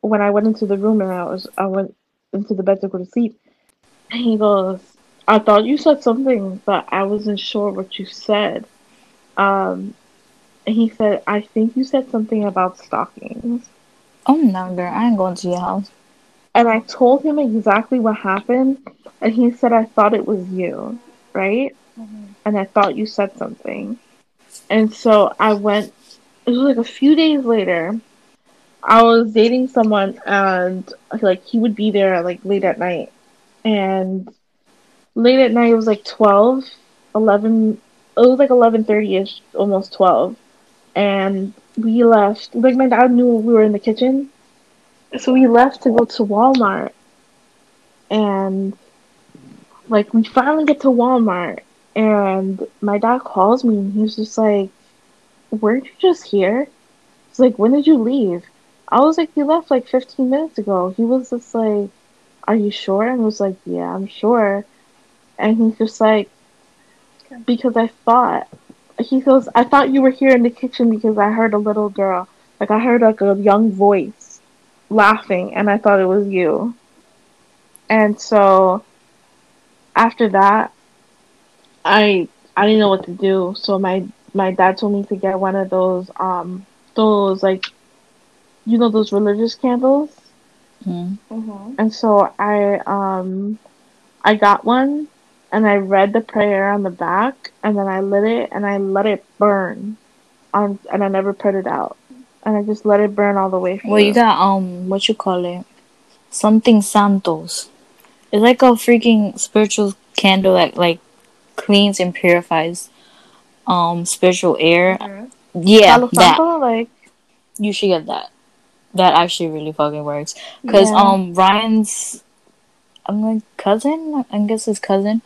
when I went into the room and I was I went into the bed to go to sleep. And he goes, I thought you said something, but I wasn't sure what you said. Um and he said, I think you said something about stockings. oh no, girl, I ain't going to your house. And I told him exactly what happened and he said I thought it was you, right? and I thought you said something. And so I went, it was like a few days later. I was dating someone and like he would be there like late at night. And late at night it was like 12, 11, it was like 11.30ish, almost 12. And we left, like my dad knew we were in the kitchen. So we left to go to Walmart. And like we finally get to Walmart and my dad calls me and he's just like, Weren't you just here? He's like, When did you leave? I was like, You left like 15 minutes ago. He was just like, Are you sure? And I was like, Yeah, I'm sure. And he's just like, Because I thought, he goes, I thought you were here in the kitchen because I heard a little girl. Like, I heard like a young voice laughing and I thought it was you. And so after that, I I didn't know what to do. So my my dad told me to get one of those um those like you know those religious candles. Mm. Mm-hmm. And so I um I got one and I read the prayer on the back and then I lit it and I let it burn on and I never put it out. And I just let it burn all the way through. Well, you got um, what you call it? Something Santos. It's like a freaking spiritual candle that like cleans and purifies um spiritual air. Yeah, Palo that like you should get that. That actually really fucking works. Cause Yeah. um Ryan's, I'm like cousin. I guess his cousin.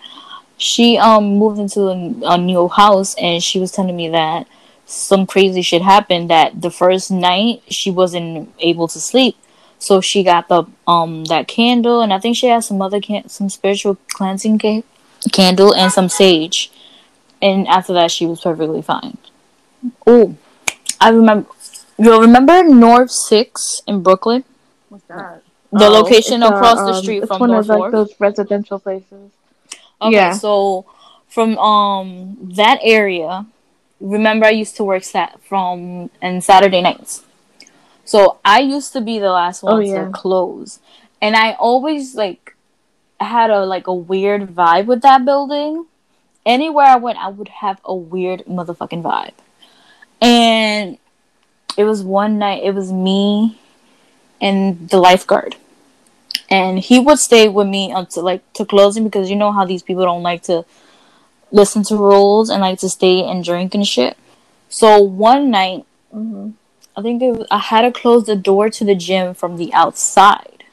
She um moved into a, a new house and she was telling me that some crazy shit happened. That the first night she wasn't able to sleep, so she got the um that candle and I think she had some other can some spiritual cleansing ca- candle and some sage, and after that she was perfectly fine. Oh, I remember. You remember North Six in Brooklyn? what's that? The Oh, location it's a, across the um, street it's from one North of like those residential places. Okay, Yeah. so from um that area, remember I used to work sat from and Saturday nights. So I used to be the last one Oh, yeah. to close, and I always like had a like a weird vibe with that building. Anywhere I went, I would have a weird motherfucking vibe, and it was one night. It was me and the lifeguard and he would stay with me until like to closing because you know how these people don't like to listen to rules and like to stay and drink and shit. So one night, hmm I think it was, I had to close the door to the gym from the outside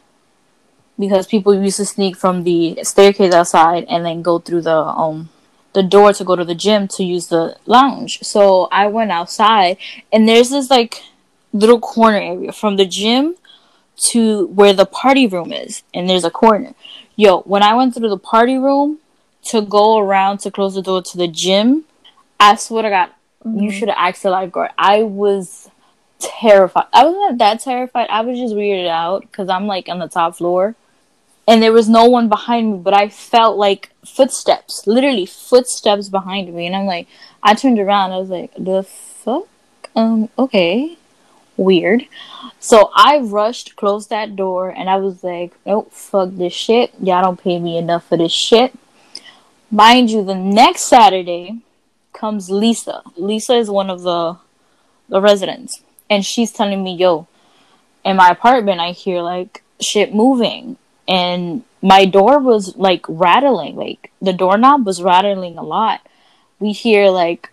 because people used to sneak from the staircase outside and then go through the um the door to go to the gym to use the lounge. So I went outside and there's this like little corner area from the gym to where the party room is and there's a corner. Yo, when I went through the party room to go around to close the door to the gym, I swear to God, you mm-hmm. should have asked the lifeguard. I was terrified. I wasn't that terrified. I was just weirded out because I'm like on the top floor and there was no one behind me, but I felt like footsteps, literally footsteps behind me. And I'm like, I turned around. I was like, the fuck? Um, okay. Weird. So I rushed, closed that door, and I was like, nope, fuck this shit. Y'all don't pay me enough for this shit. Mind you, the next Saturday comes Lisa. Lisa is one of the the residents. And she's telling me, yo, in my apartment I hear like shit moving. And my door was like rattling, like the doorknob was rattling a lot. We hear like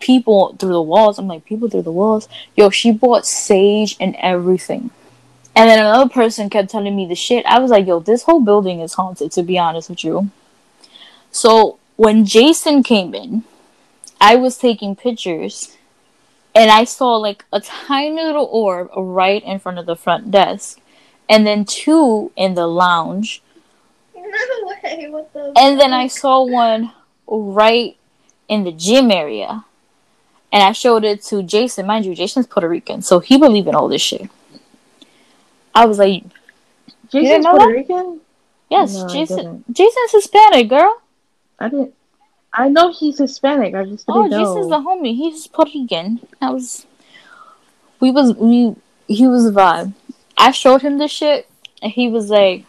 people through the walls. I'm like, people through the walls. Yo, she bought sage and everything. And then another person kept telling me the shit. I was like, yo, this whole building is haunted, to be honest with you. So when Jason came in, I was taking pictures and I saw like a tiny little orb right in front of the front desk, and then two in the lounge, No way. What the? and then I saw one right in the gym area. And I showed it to Jason. Mind you, Jason's Puerto Rican, so he believed in all this shit. I was like, didn't Jason's Puerto that? Rican? yes, No, Jason. Jason's Hispanic, girl. I didn't. I know he's Hispanic. I just Oh, didn't know. Oh Jason's the homie. He's Puerto Rican. I was, we was we. He was a vibe. I showed him this shit, and he was like,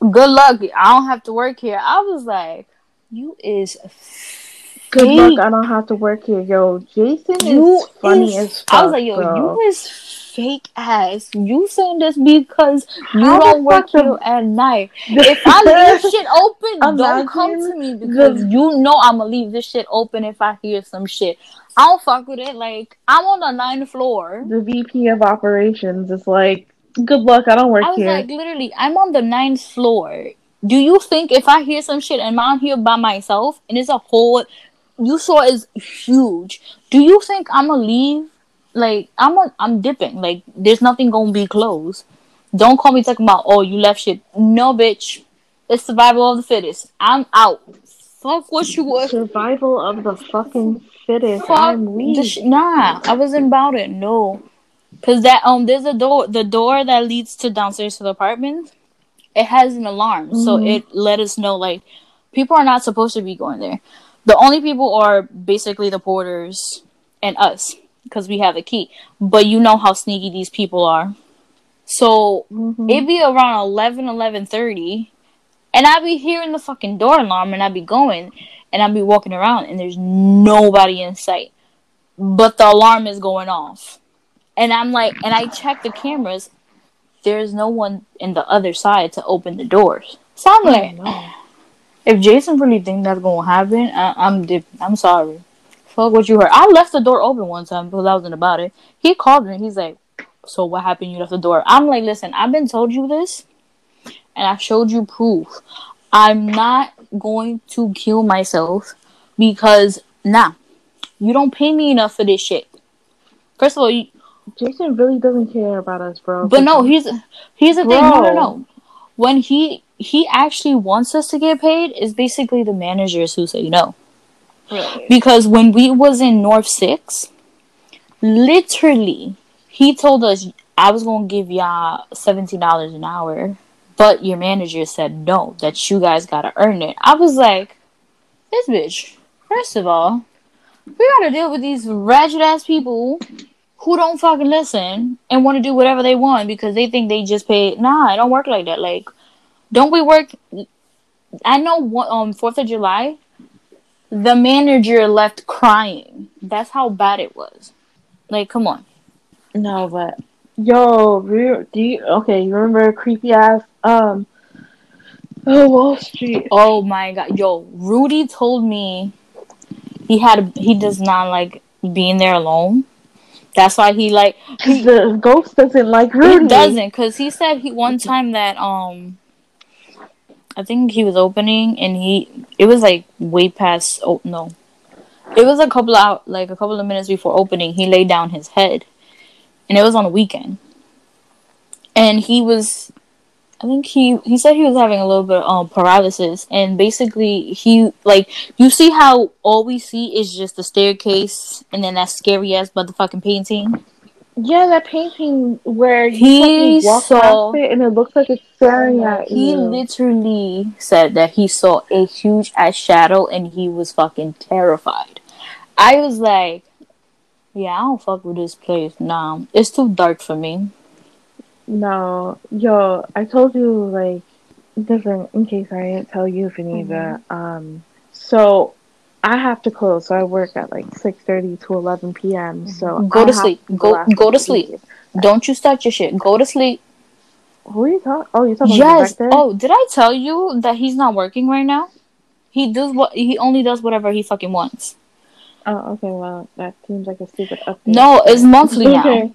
"Good luck. I don't have to work here." I was like, "You is Good luck. I don't have to work here, yo. Jason You is funny is- as fuck. I was like, "Yo, bro. you is fake ass. You saying this because you How don't work the- here at night. If I leave shit open, don't come to me because the- you know I'm gonna leave this shit open if I hear some shit. I don't fuck with it. Like I'm on the ninth floor. the VP of operations is like, good luck. I don't work I was here. like, literally, I'm on the ninth floor. Do you think if I hear some shit and I'm here by myself and it's a whole, you saw is huge? Do you think I'm gonna leave? Like I'm on, I'm dipping. Like there's nothing gonna be closed. Don't call me talking about oh you left shit. No, bitch. It's survival of the fittest. I'm out. Fuck what you was. Survival of the fucking fittest. Fuck I'm the weak. sh- nah, I wasn't about it. No, cause that um, there's a door. The door that leads to downstairs to the apartment. It has an alarm, so Mhm. it let us know like people are not supposed to be going there. The only people are basically the porters and us, because we have the key. But you know how sneaky these people are. So Mhm. it'd be around 11, 11.30, and I'd be hearing the fucking door alarm, and I'd be going, and I'd be walking around, and there's nobody in sight. But the alarm is going off. And I'm like, and I check the cameras, there's no one in the other side to open the doors. So I'm oh, like, no. if Jason really think that's gonna happen, I- I'm dip- I'm sorry. Fuck what you heard. I left the door open one time because I wasn't about it. He called me. He's like, "So what happened? You left the door." I'm like, "Listen, I've been told you this, and I showed you proof. I'm not going to kill myself because nah, you don't pay me enough for this shit. First of all, you, Jason really doesn't care about us, bro. but no, here's here's the thing. No, no, no. When he he actually wants us to get paid, is basically the managers who say no. Really? Because when we was in North Six, literally, he told us I was gonna give y'all seventeen dollars an hour. but your manager said no, that you guys gotta earn it. I was like, this bitch. First of all, we gotta deal with these ratchet ass people who don't fucking listen and want to do whatever they want because they think they just pay. Nah, it don't work like that. Like, don't we work? I know what um Fourth of July, the manager left crying. That's how bad it was. Like, come on. No, but yo, do you okay? You remember creepy ass um oh Wall Street? Oh my god, yo, Rudy told me he had he does not like being there alone. That's why he like he, the ghost doesn't like Rudy. He doesn't because he said he one time that um I think he was opening and he it was like way past oh no. It was a couple out like a couple of minutes before opening he laid down his head. And it was on a weekend. And he was I think he he said he was having a little bit of um, paralysis, and basically he like you see how all we see is just the staircase, and then that scary ass motherfucking painting. Yeah, that painting where he walk saw it and it looks like it's staring at he you. He literally said that he saw a huge ass shadow, and he was fucking terrified. I was like, yeah, I don't fuck with this place. Nah, it's too dark for me. No, yo, I told you like different in case I didn't tell you, Faneva. Mm-hmm. Um, so I have to close. So I work at like six thirty to eleven p.m. So Go to sleep. the Go last go to sleep. Don't you start your shit. Go to sleep. Who are you talking? Oh, you talking Yes. about? Oh, did I tell you that he's not working right now? He does what he only does whatever he fucking wants. Oh, okay. Well, that seems like a stupid update. No, it's monthly now. Okay.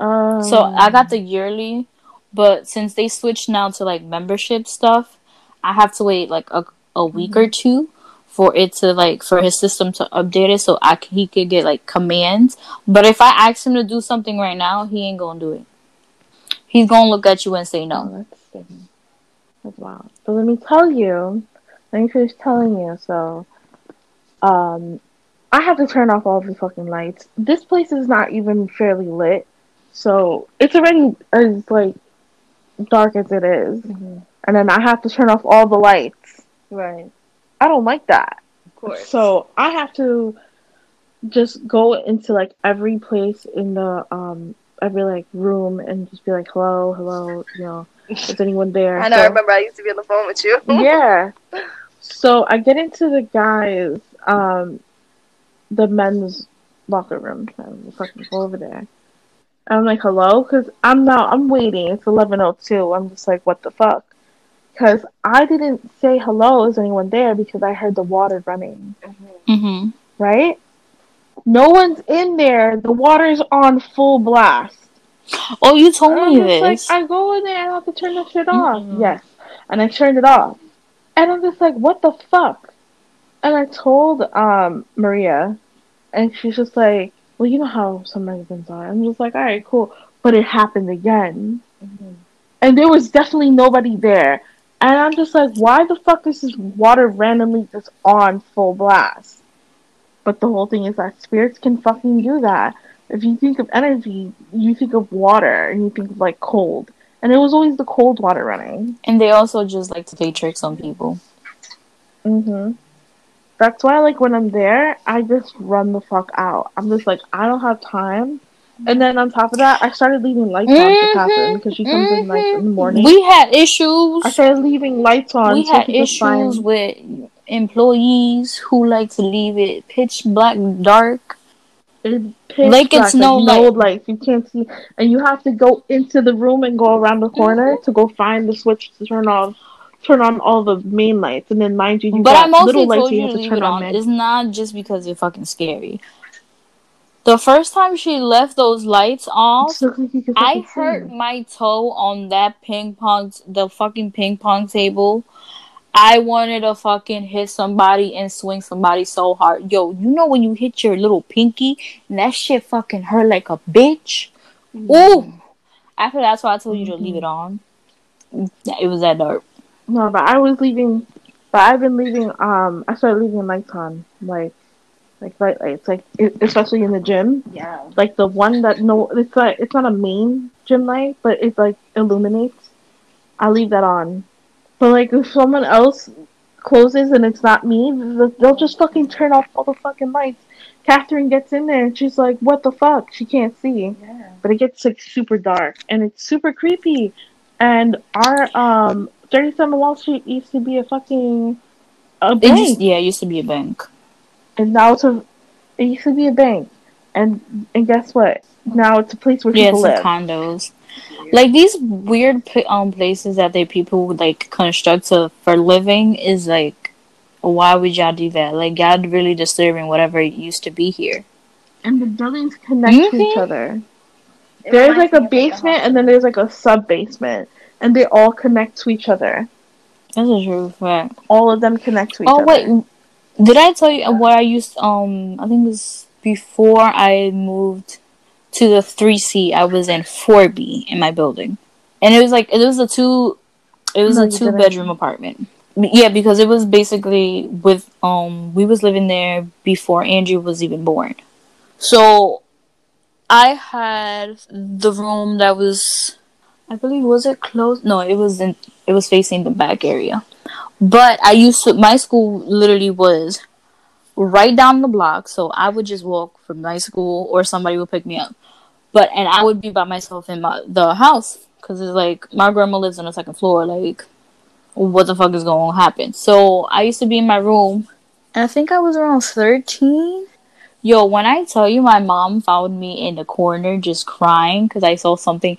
Um, So I got the yearly, but since they switched now to like membership stuff, I have to wait like a a week or two for it to like for his system to update it so I c- he could get like commands. But if I ask him to do something right now, he ain't gonna do it. He's gonna look at you and say Oh, no. that's stupid. That's wild. But let me tell you, let me finish telling you. So, um, I have to turn off all the fucking lights. This place is not even fairly lit, so it's already as like dark as it is. and then I have to turn off all the lights. Right. I don't like that. Of course. So I have to just go into like every place in the um every like room and just be like hello, hello, you know, is anyone there? I know. So- I remember I used to be on the phone with you. yeah. So I get into the guys, um, the men's locker room. I'm fucking over there. I'm like, hello, because I'm now I'm waiting. It's eleven oh two. I'm just like, what the fuck? Because I didn't say hello. Is anyone there? Because I heard the water running. Mm-hmm. Right? No one's in there. The water's on full blast. Oh, you told I'm me just like, this. I go in there and I have to turn the shit off. Mhm. Yes. And I turned it off. And I'm just like, what the fuck? And I told um Maria, and she's just like, well, you know how some Mexicans are. I'm just like, all right, cool. But it happened again. And there was definitely nobody there. And I'm just like, why the fuck is this water randomly just on full blast? But the whole thing is that spirits can fucking do that. If you think of energy, you think of water and you think of like cold. And it was always the cold water running. And they also just like to play tricks on people. hmm That's why, like, when I'm there, I just run the fuck out. I'm just like, I don't have time. And then on top of that, I started leaving lights on for Catherine because she comes in like in the morning. We had issues. I started leaving lights on. we so had could find- issues with employees who like to leave it pitch black dark. It's pitch Like it's no no light. lights. You can't see, and you have to go into the room and go around the corner Mm-hmm. to go find the switch to turn on, turn on all the main lights. And then, mind you, you but I got mostly little lights you you have to turn it on. on. It's not just because it's fucking scary. The first time she left those lights off, Just look like you can I hurt my toe on that ping pong, the fucking ping pong table. I wanted to fucking hit somebody and swing somebody so hard. Yo, you know when you hit your little pinky and that shit fucking hurt like a bitch? Mm. Ooh! After that's why I told you to leave mm-hmm. it on. It was that dark. No, but I was leaving. But I've been leaving. Um, I started leaving lights on, like, like light lights, like especially in the gym. Yeah. Like the one that no, it's like it's not a main gym light, but it like illuminates. I leave that on. But like if someone else closes and it's not me, they'll just fucking turn off all the fucking lights. Catherine gets in there and she's like, "What the fuck?" She can't see, Yeah. but it gets like super dark and it's super creepy. And our um 37 Wall Street used to be a fucking a It bank, used, yeah, it used to be a bank. and now it's a it used to be a bank. And and guess what? Now it's a place where Yeah, people it's live. condos. Like these weird um places that they people would like construct to, for living is like, why would y'all do that? Like y'all really disturbing whatever used to be here. and the buildings connect to each other. It There's like a of, like, basement and then there's like a sub basement, and they all connect to each other. That's a true fact. All of them connect to each Oh other. Oh wait, did I tell you what I used? Um, I think it was before I moved to the three C. I was in four B in my building, and it was like it was a two, it was No, a two bedroom apartment. Yeah, because it was basically with um we was living there before Andrew was even born. So I had the room that was I believe was it close? No, it was in it was facing the back area. But I used to my school literally was right down the block, so I would just walk from my school or somebody would pick me up. But and I would be by myself in my the house cuz it's like my grandma lives on the second floor like what the fuck is going to happen? So I used to be in my room and I think I was around 13 Yo, when I tell you my mom found me in the corner just crying because I saw something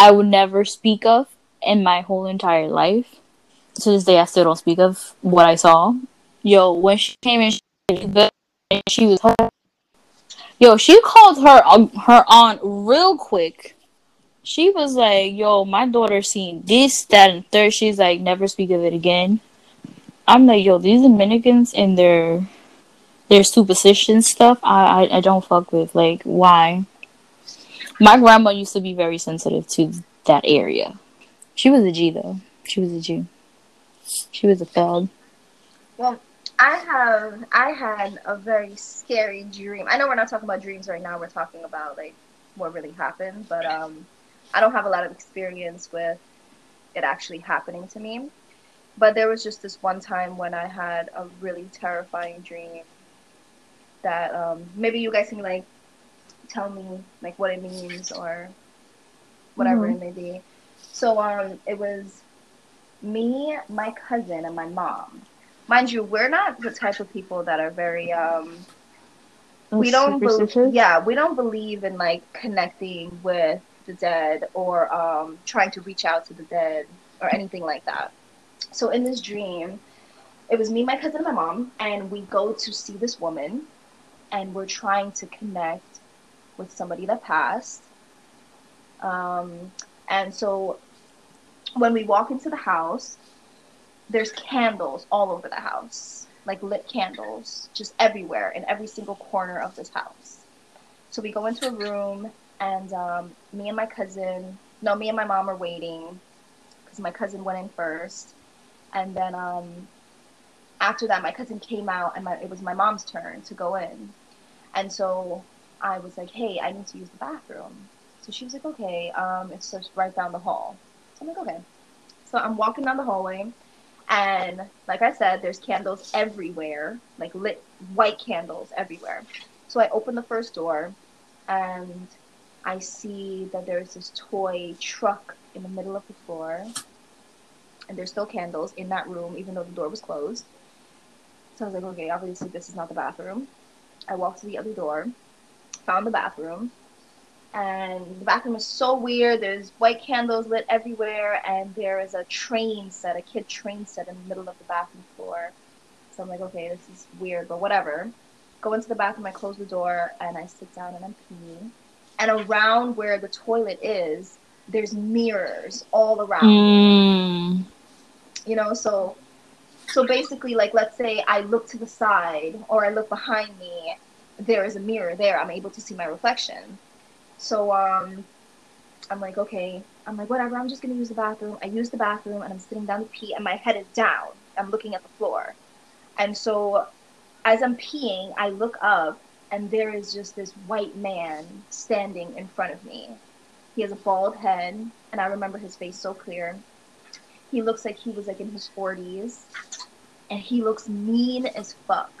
I would never speak of in my whole entire life. To this day, I still don't speak of what I saw. Yo, when she came in, she, and she was yo, she called her um, her aunt real quick. She was like, "Yo, my daughter seen this, that, and third. She's like, never speak of it again." I'm like, "Yo, these Dominicans and their their superstition stuff, I, I I don't fuck with. Like, why? My grandma used to be very sensitive to that area. She was a G though. She was a G. She was a thug. Well, I have I had a very scary dream. I know we're not talking about dreams right now. We're talking about like what really happened, but um, I don't have a lot of experience with it actually happening to me. But there was just this one time when I had a really terrifying dream that um, maybe you guys can like tell me like what it means or whatever Mhm. it may be. So um, it was me, my cousin, and my mom. Mind you, we're not the type of people that are very um, we don't bel Superstitious? yeah we don't believe in like connecting with the dead or um, trying to reach out to the dead or anything like that so in this dream it was me my cousin and my mom and we go to see this woman and we're trying to connect with somebody that passed. Um, and so when we walk into the house there's candles all over the house like lit candles just everywhere in every single corner of this house. So we go into a room, and um, me and my cousin, no, me and my mom are waiting because my cousin went in first, and then um, after that, my cousin came out, and my, it was my mom's turn to go in, and so I was like, "Hey, I need to use the bathroom." So she was like, "Okay, um, it's just right down the hall." So I'm like, "Okay." So I'm walking down the hallway. And like I said, there's candles everywhere, like lit white candles everywhere. So I open the first door and I see that there's this toy truck in the middle of the floor. And there's still candles in that room, even though the door was closed. So I was like, okay, obviously this is not the bathroom. I walk to the other door, found the bathroom, and the bathroom is so weird. There's white candles lit everywhere, and there is a train set, a kid train set in the middle of the bathroom floor. So I'm like, okay, this is weird, but whatever. Go into the bathroom, I close the door, and I sit down and I'm peeing. And around where the toilet is, there's mirrors all around. Mm. You know, so so basically, like, let's say I look to the side or I look behind me, there is a mirror there. I'm able to see my reflection. So um, I'm like, okay. I'm like, whatever. I'm just gonna use the bathroom. I use the bathroom, and I'm sitting down to pee, and my head is down. I'm looking at the floor, and so as I'm peeing, I look up, and there is just this white man standing in front of me. He has a bald head, and I remember his face so clear. He looks like he was like in his forties, and he looks mean as fuck.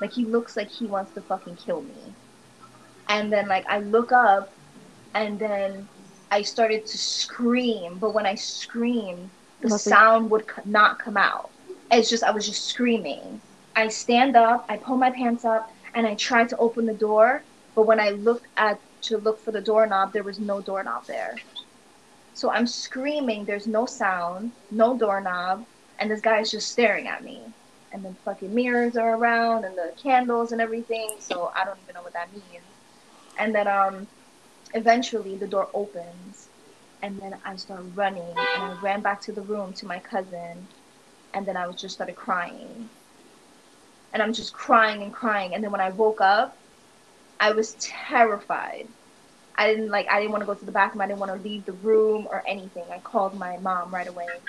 Like he looks like he wants to fucking kill me. And then like I look up, and then I started to scream. But when I screamed, the Nothing. sound would c- not come out. It's just I was just screaming. I stand up, I pull my pants up, and I try to open the door. But when I looked at to look for the doorknob, there was no doorknob there. So I'm screaming. There's no sound, no doorknob, and this guy is just staring at me. And then fucking mirrors are around, and the candles and everything. So I don't even know what that means. And then um, eventually the door opens, and then I start running, and I ran back to the room to my cousin, and then I was just started crying. And I'm just crying and crying, and then when I woke up, I was terrified. I didn't like I didn't want to go to the bathroom. I didn't want to leave the room or anything. I called my mom right away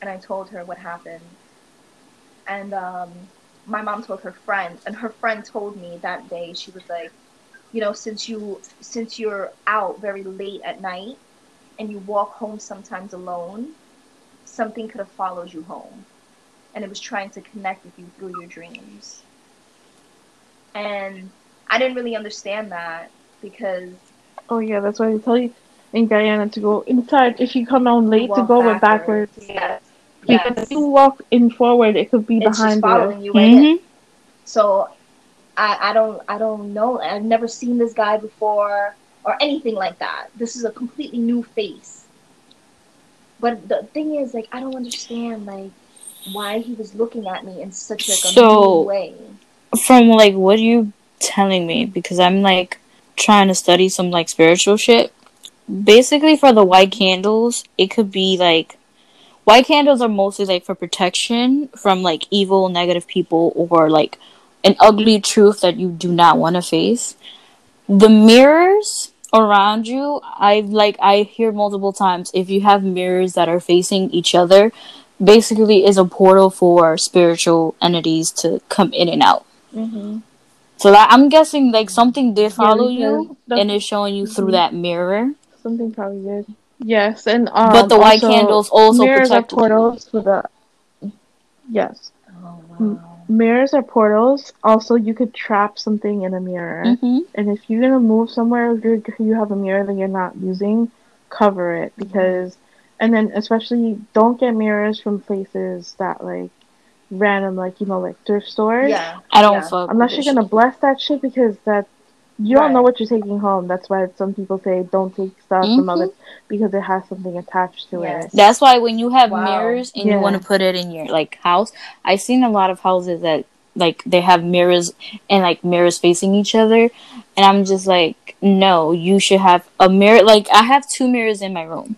and I told her what happened. And um, my mom told her friend and her friend told me that day she was like, you know, since you since you're out very late at night and you walk home sometimes alone, something could have followed you home. And it was trying to connect with you through your dreams. And I didn't really understand that because Oh yeah, that's why they tell you in Guyana to go inside. If you come out late, to go but backwards. Yes. Because Yes. if you walk in forward, it could be It's behind you. following you right in. Mhm. So I, I don't I don't know. I've never seen this guy before or anything like that. This is a completely new face. But the thing is, like, I don't understand like why he was looking at me in such like a So- mean way. From like what are you telling me? Because I'm like trying to study some like spiritual shit. Basically, for the white candles, it could be like white candles are mostly like for protection from like evil, negative people or like an ugly truth that you do not want to face. The mirrors around you, I like I hear multiple times if you have mirrors that are facing each other, basically is a portal for spiritual entities to come in and out. Mm-hmm. So that I'm guessing like something did follow you and is showing you through Mhm. that mirror. Something probably good. Yes, and um, but the white candles also mirrors are protect portals for the. Yes, Oh wow. mirrors are portals. Also, you could trap something in a mirror, hmm and if you're gonna move somewhere, if you're, you have a mirror that you're not using, cover it because, and then especially don't get mirrors from places that like random, like you know, like thrift stores. Yeah. I don't Yeah. fuck. Unless with you're this gonna bless that shit because that you don't know what you're taking home. That's why some people say don't take stuff from Mhm. others because it has something attached to Yes. it. That's why when you have Wow. mirrors and Yeah. you want to put it in your like house, I've seen a lot of houses that like they have mirrors and like mirrors facing each other, and I'm just like, no, you should have a mirror. Like I have two mirrors in my room,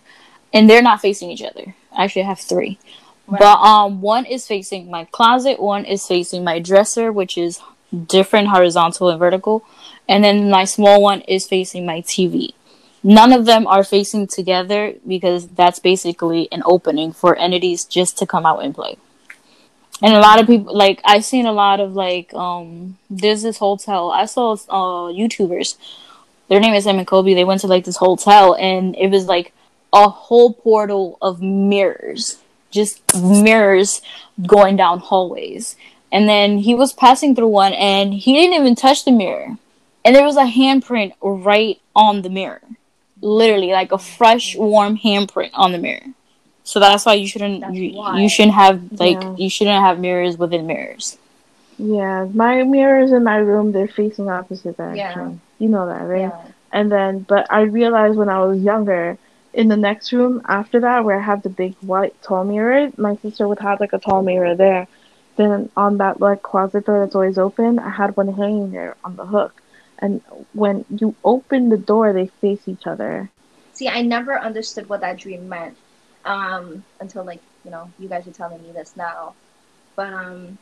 and they're not facing each other. I should have three, Right. but um, one is facing my closet, one is facing my dresser, which is different horizontal and vertical, and then my small one is facing my TV none of them are facing together because that's basically an opening for entities just to come out and play. And a lot of people, like I've seen a lot of like, um, there's this hotel. I saw uh YouTubers. Their name is Sam and Colby. They went to like this hotel, and it was like a whole portal of mirrors, just mirrors going down hallways. And then he was passing through one, and he didn't even touch the mirror, and there was a handprint right on the mirror literally like a fresh warm handprint on the mirror so that's why you shouldn't That's you, why. you shouldn't have like Yeah. you shouldn't have mirrors within mirrors Yeah, my mirrors in my room they're facing opposite direction. You know that, right? Yeah. And then, but I realized when I was younger, in the next room after that, where I have the big white tall mirror, my sister would have like a tall mirror there. Then on that like closet door that's always open, I had one hanging there on the hook. And when you open the door, they face each other. See, I never understood what that dream meant um, until, like, you know, you guys are telling me this now. But um,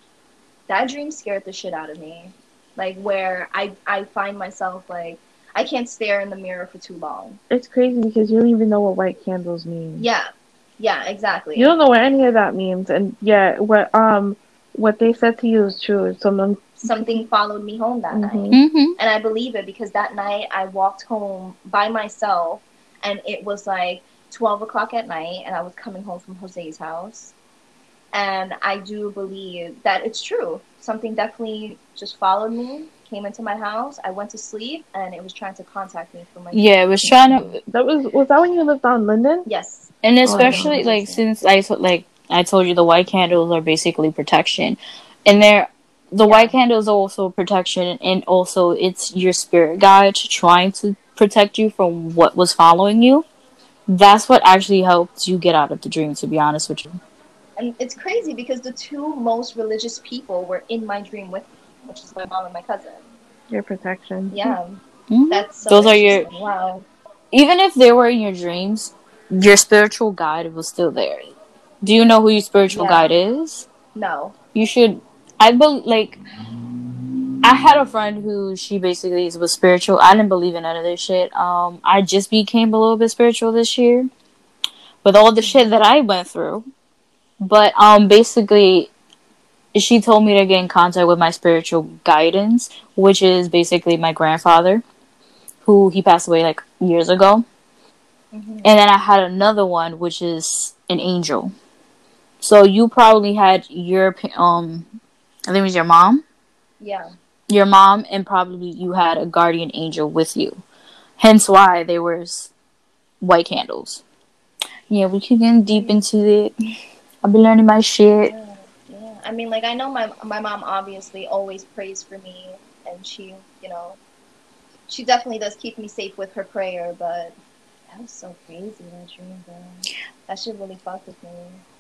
that dream scared the shit out of me. Like, where I, I find myself, like, I can't stare in the mirror for too long. It's crazy because you don't even know what white candles mean. Yeah. Yeah, exactly. You don't know what any of that means, and yeah, what um, what they said to you is true. Someone. Something followed me home that night. Mhm. mm-hmm. And I believe it because that night I walked home by myself and it was like 12 o'clock at night and I was coming home from Jose's house. And I do believe that it's true. Something definitely just followed me, came into my house. I went to sleep and it was trying to contact me from my Yeah, it was trying to. That was was that when you lived on Linden? Yes. And Oh, especially yeah. like since I like I told you the white candles are basically protection, and they're the Yeah. white candles are also protection, and also it's your spirit guide trying to protect you from what was following you. That's what actually helped you get out of the dream. To be honest with you, And it's crazy because the two most religious people were in my dream with me, which is my mom and my cousin. Your protection. Yeah. Mhm. That's so Those are your- wow. even if they were in your dreams, your spiritual guide was still there. Do you know who your spiritual Yeah. guide is? No. you should i bel like i had a friend who she basically was spiritual i didn't believe in none of this shit um i just became a little bit spiritual this year with all the shit that i went through but um basically she told me to get in contact with my spiritual guidance which is basically my grandfather who he passed away like years ago Mhm. and then I had another one, which is an angel. So you probably had your um, I think it was your mom, Yeah. your mom, and probably you had a guardian angel with you. Hence why there was white candles. Yeah, we can get deep into it. I've been learning my shit. Yeah. Yeah. I mean, like I know my my mom obviously always prays for me, and she, you know, she definitely does keep me safe with her prayer. But that was so crazy that dream, bro. That shit really fucked with me.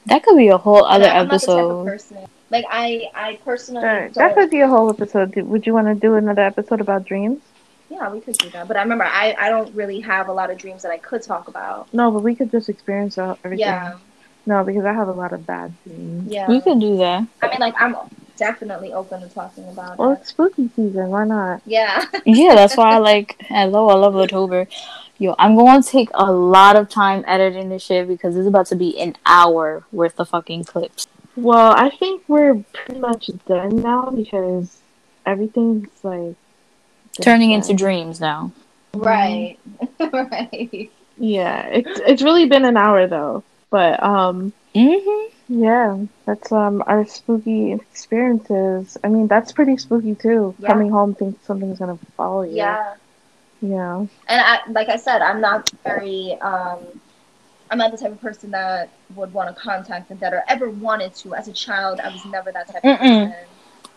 That could be a whole other I- I'm not the type of episode. Person. Like I, I personally Alright, that could be a whole episode. Would you want to do another episode about dreams? Yeah, we could do that. But I remember I, I don't really have a lot of dreams that I could talk about. No, but we could just experience all- everything. Yeah, No, because I have a lot of bad dreams. yeah. We could do that. I mean, like I'm definitely open to talking about Well, it. it's spooky season. Why not? Yeah. Yeah, that's why I like. Hello, I love October. Yo, I'm going to take a lot of time editing this shit because it's about to be an hour worth of fucking clips. Well, I think we're pretty much done now because everything's like Turning into dreams now. right. right. Yeah, it's it's really been an hour though. But um, Mm-hmm. yeah, that's um our spooky experiences. I mean, that's pretty spooky too. Yeah. Coming home, think something's gonna follow you. Yeah. Yeah. And I, like I said, I'm not very. Um, I'm not the type of person that would want to contact the dead or ever wanted to. As a child, I was never that type of Mm-mm. person.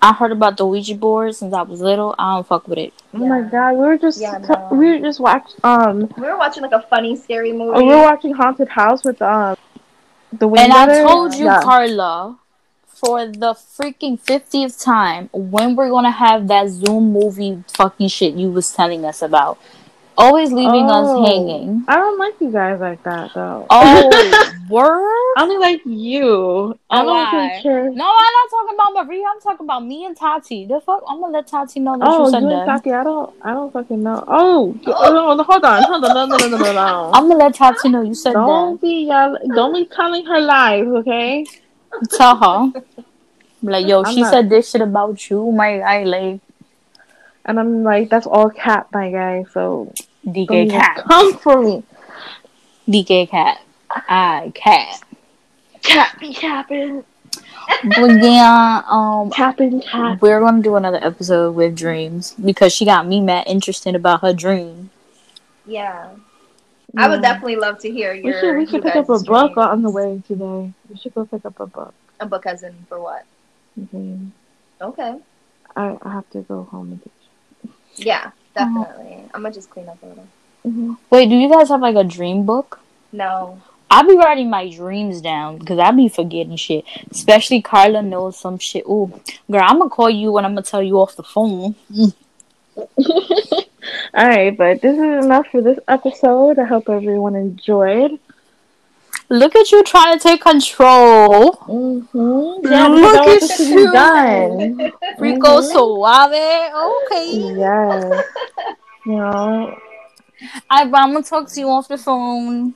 I heard about the Ouija board since I was little. I don't fuck with it. Oh my god, we were just Yeah, no. we were just watch um We were watching like a funny, scary movie. oh, we were watching Haunted House with um the And I told you, Yeah. Karla, for the freaking 50th time, when we're gonna have that Zoom movie fucking shit you was telling us about. Always leaving Oh. us hanging. I don't like you guys like that though. Oh, word? I only like you. I don't why? think. No, I'm not talking about Maria. I'm talking about me and Tati. The fuck? I'm gonna let Tati know that Oh, you said you that. and Saki, I don't, I don't fucking know. Oh, oh, no, no, hold on, hold on, no, no, no, no, no, no. I'm gonna let Tati know you said Don't be, y'all, don't be telling her lies, okay? Tell her. Like, yo, I'm she not- said this shit about you. My, I like And I'm like, that's all cat, my guy. So don't DK even cat. come for me. DK cat. I cat. Cat be capping, But yeah, um, capping, cat. we're gonna do another episode with dreams because she got me mad interested about her dream. Yeah. I would definitely love to hear your. We should, we you should pick up a guys' book on the way today. We should go pick up a book. A book as in for what? Mhm. Okay. I, I have to go home and teach. Yeah, definitely. I'm gonna just clean up a little. Mm-hmm. Wait, do you guys have like a dream book? No. I be writing my dreams down because I be forgetting shit. Especially Karla knows some shit. Ooh, girl, I'm gonna call you and I'm gonna tell you off the phone. All right, but this is enough for this episode. I hope everyone enjoyed. Look at you trying to take control. Mm-hmm. Yeah, Look at you. done. Rico Mhm. Suave. Okay. Yes. You know, I, I'm gonna talk to you off the phone.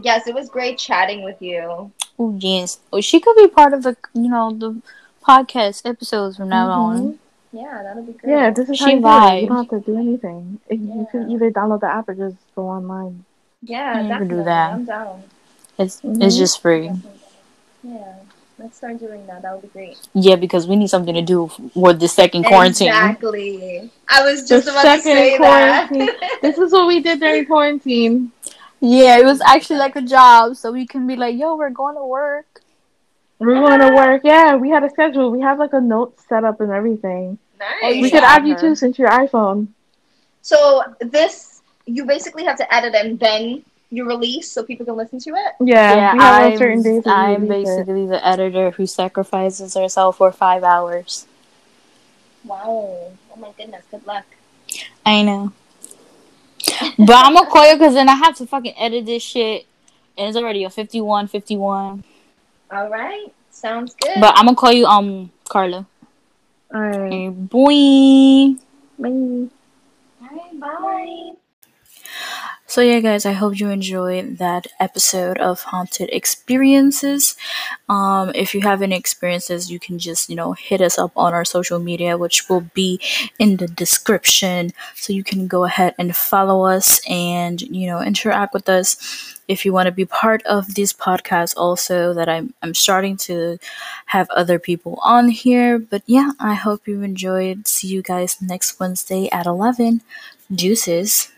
Yes, it was great chatting with you. Oh yes. Oh, she could be part of the you know the podcast episodes from now on. Mhm. Yeah, that'll be great. yeah, this is how She you do it. You don't have to do anything. You- You can either download the app or just go online. Yeah, You can do that. I'm down. It's Mhm. it's just free. Yeah, let's start doing that. That would be great. Yeah, because we need something to do for the second quarantine. Exactly. I was The just about to say quarantine. that. This is what we did during quarantine. Yeah, it was actually like a job, so we can be like, "Yo, we're going to work." We're going to work. Yeah, we had a schedule. We have like a note set up and everything. nice. We could add you too since your iPhone. So this, you basically have to edit and then you release so people can listen to it. Yeah, Yeah, I'm, certain days. I'm release it. basically the editor who sacrifices herself for five hours. Wow. Oh my goodness. Good luck. I know. but I'm gonna call you because then I have to fucking edit this shit. And it's already a 51, 51. All right. Sounds good. But I'm gonna call you, um, Karla. All right. Okay, boy. Bye. All right. Bye. So yeah, guys, I hope you enjoyed that episode of Haunted Experiences. Um, if you have any experiences, you can just you know hit us up on our social media, which will be in the description. So you can go ahead and follow us and you know interact with us. If you want to be part of this podcast, also that I'm I'm starting to have other people on here. But yeah, I hope you enjoyed. See you guys next Wednesday at eleven. Deuces.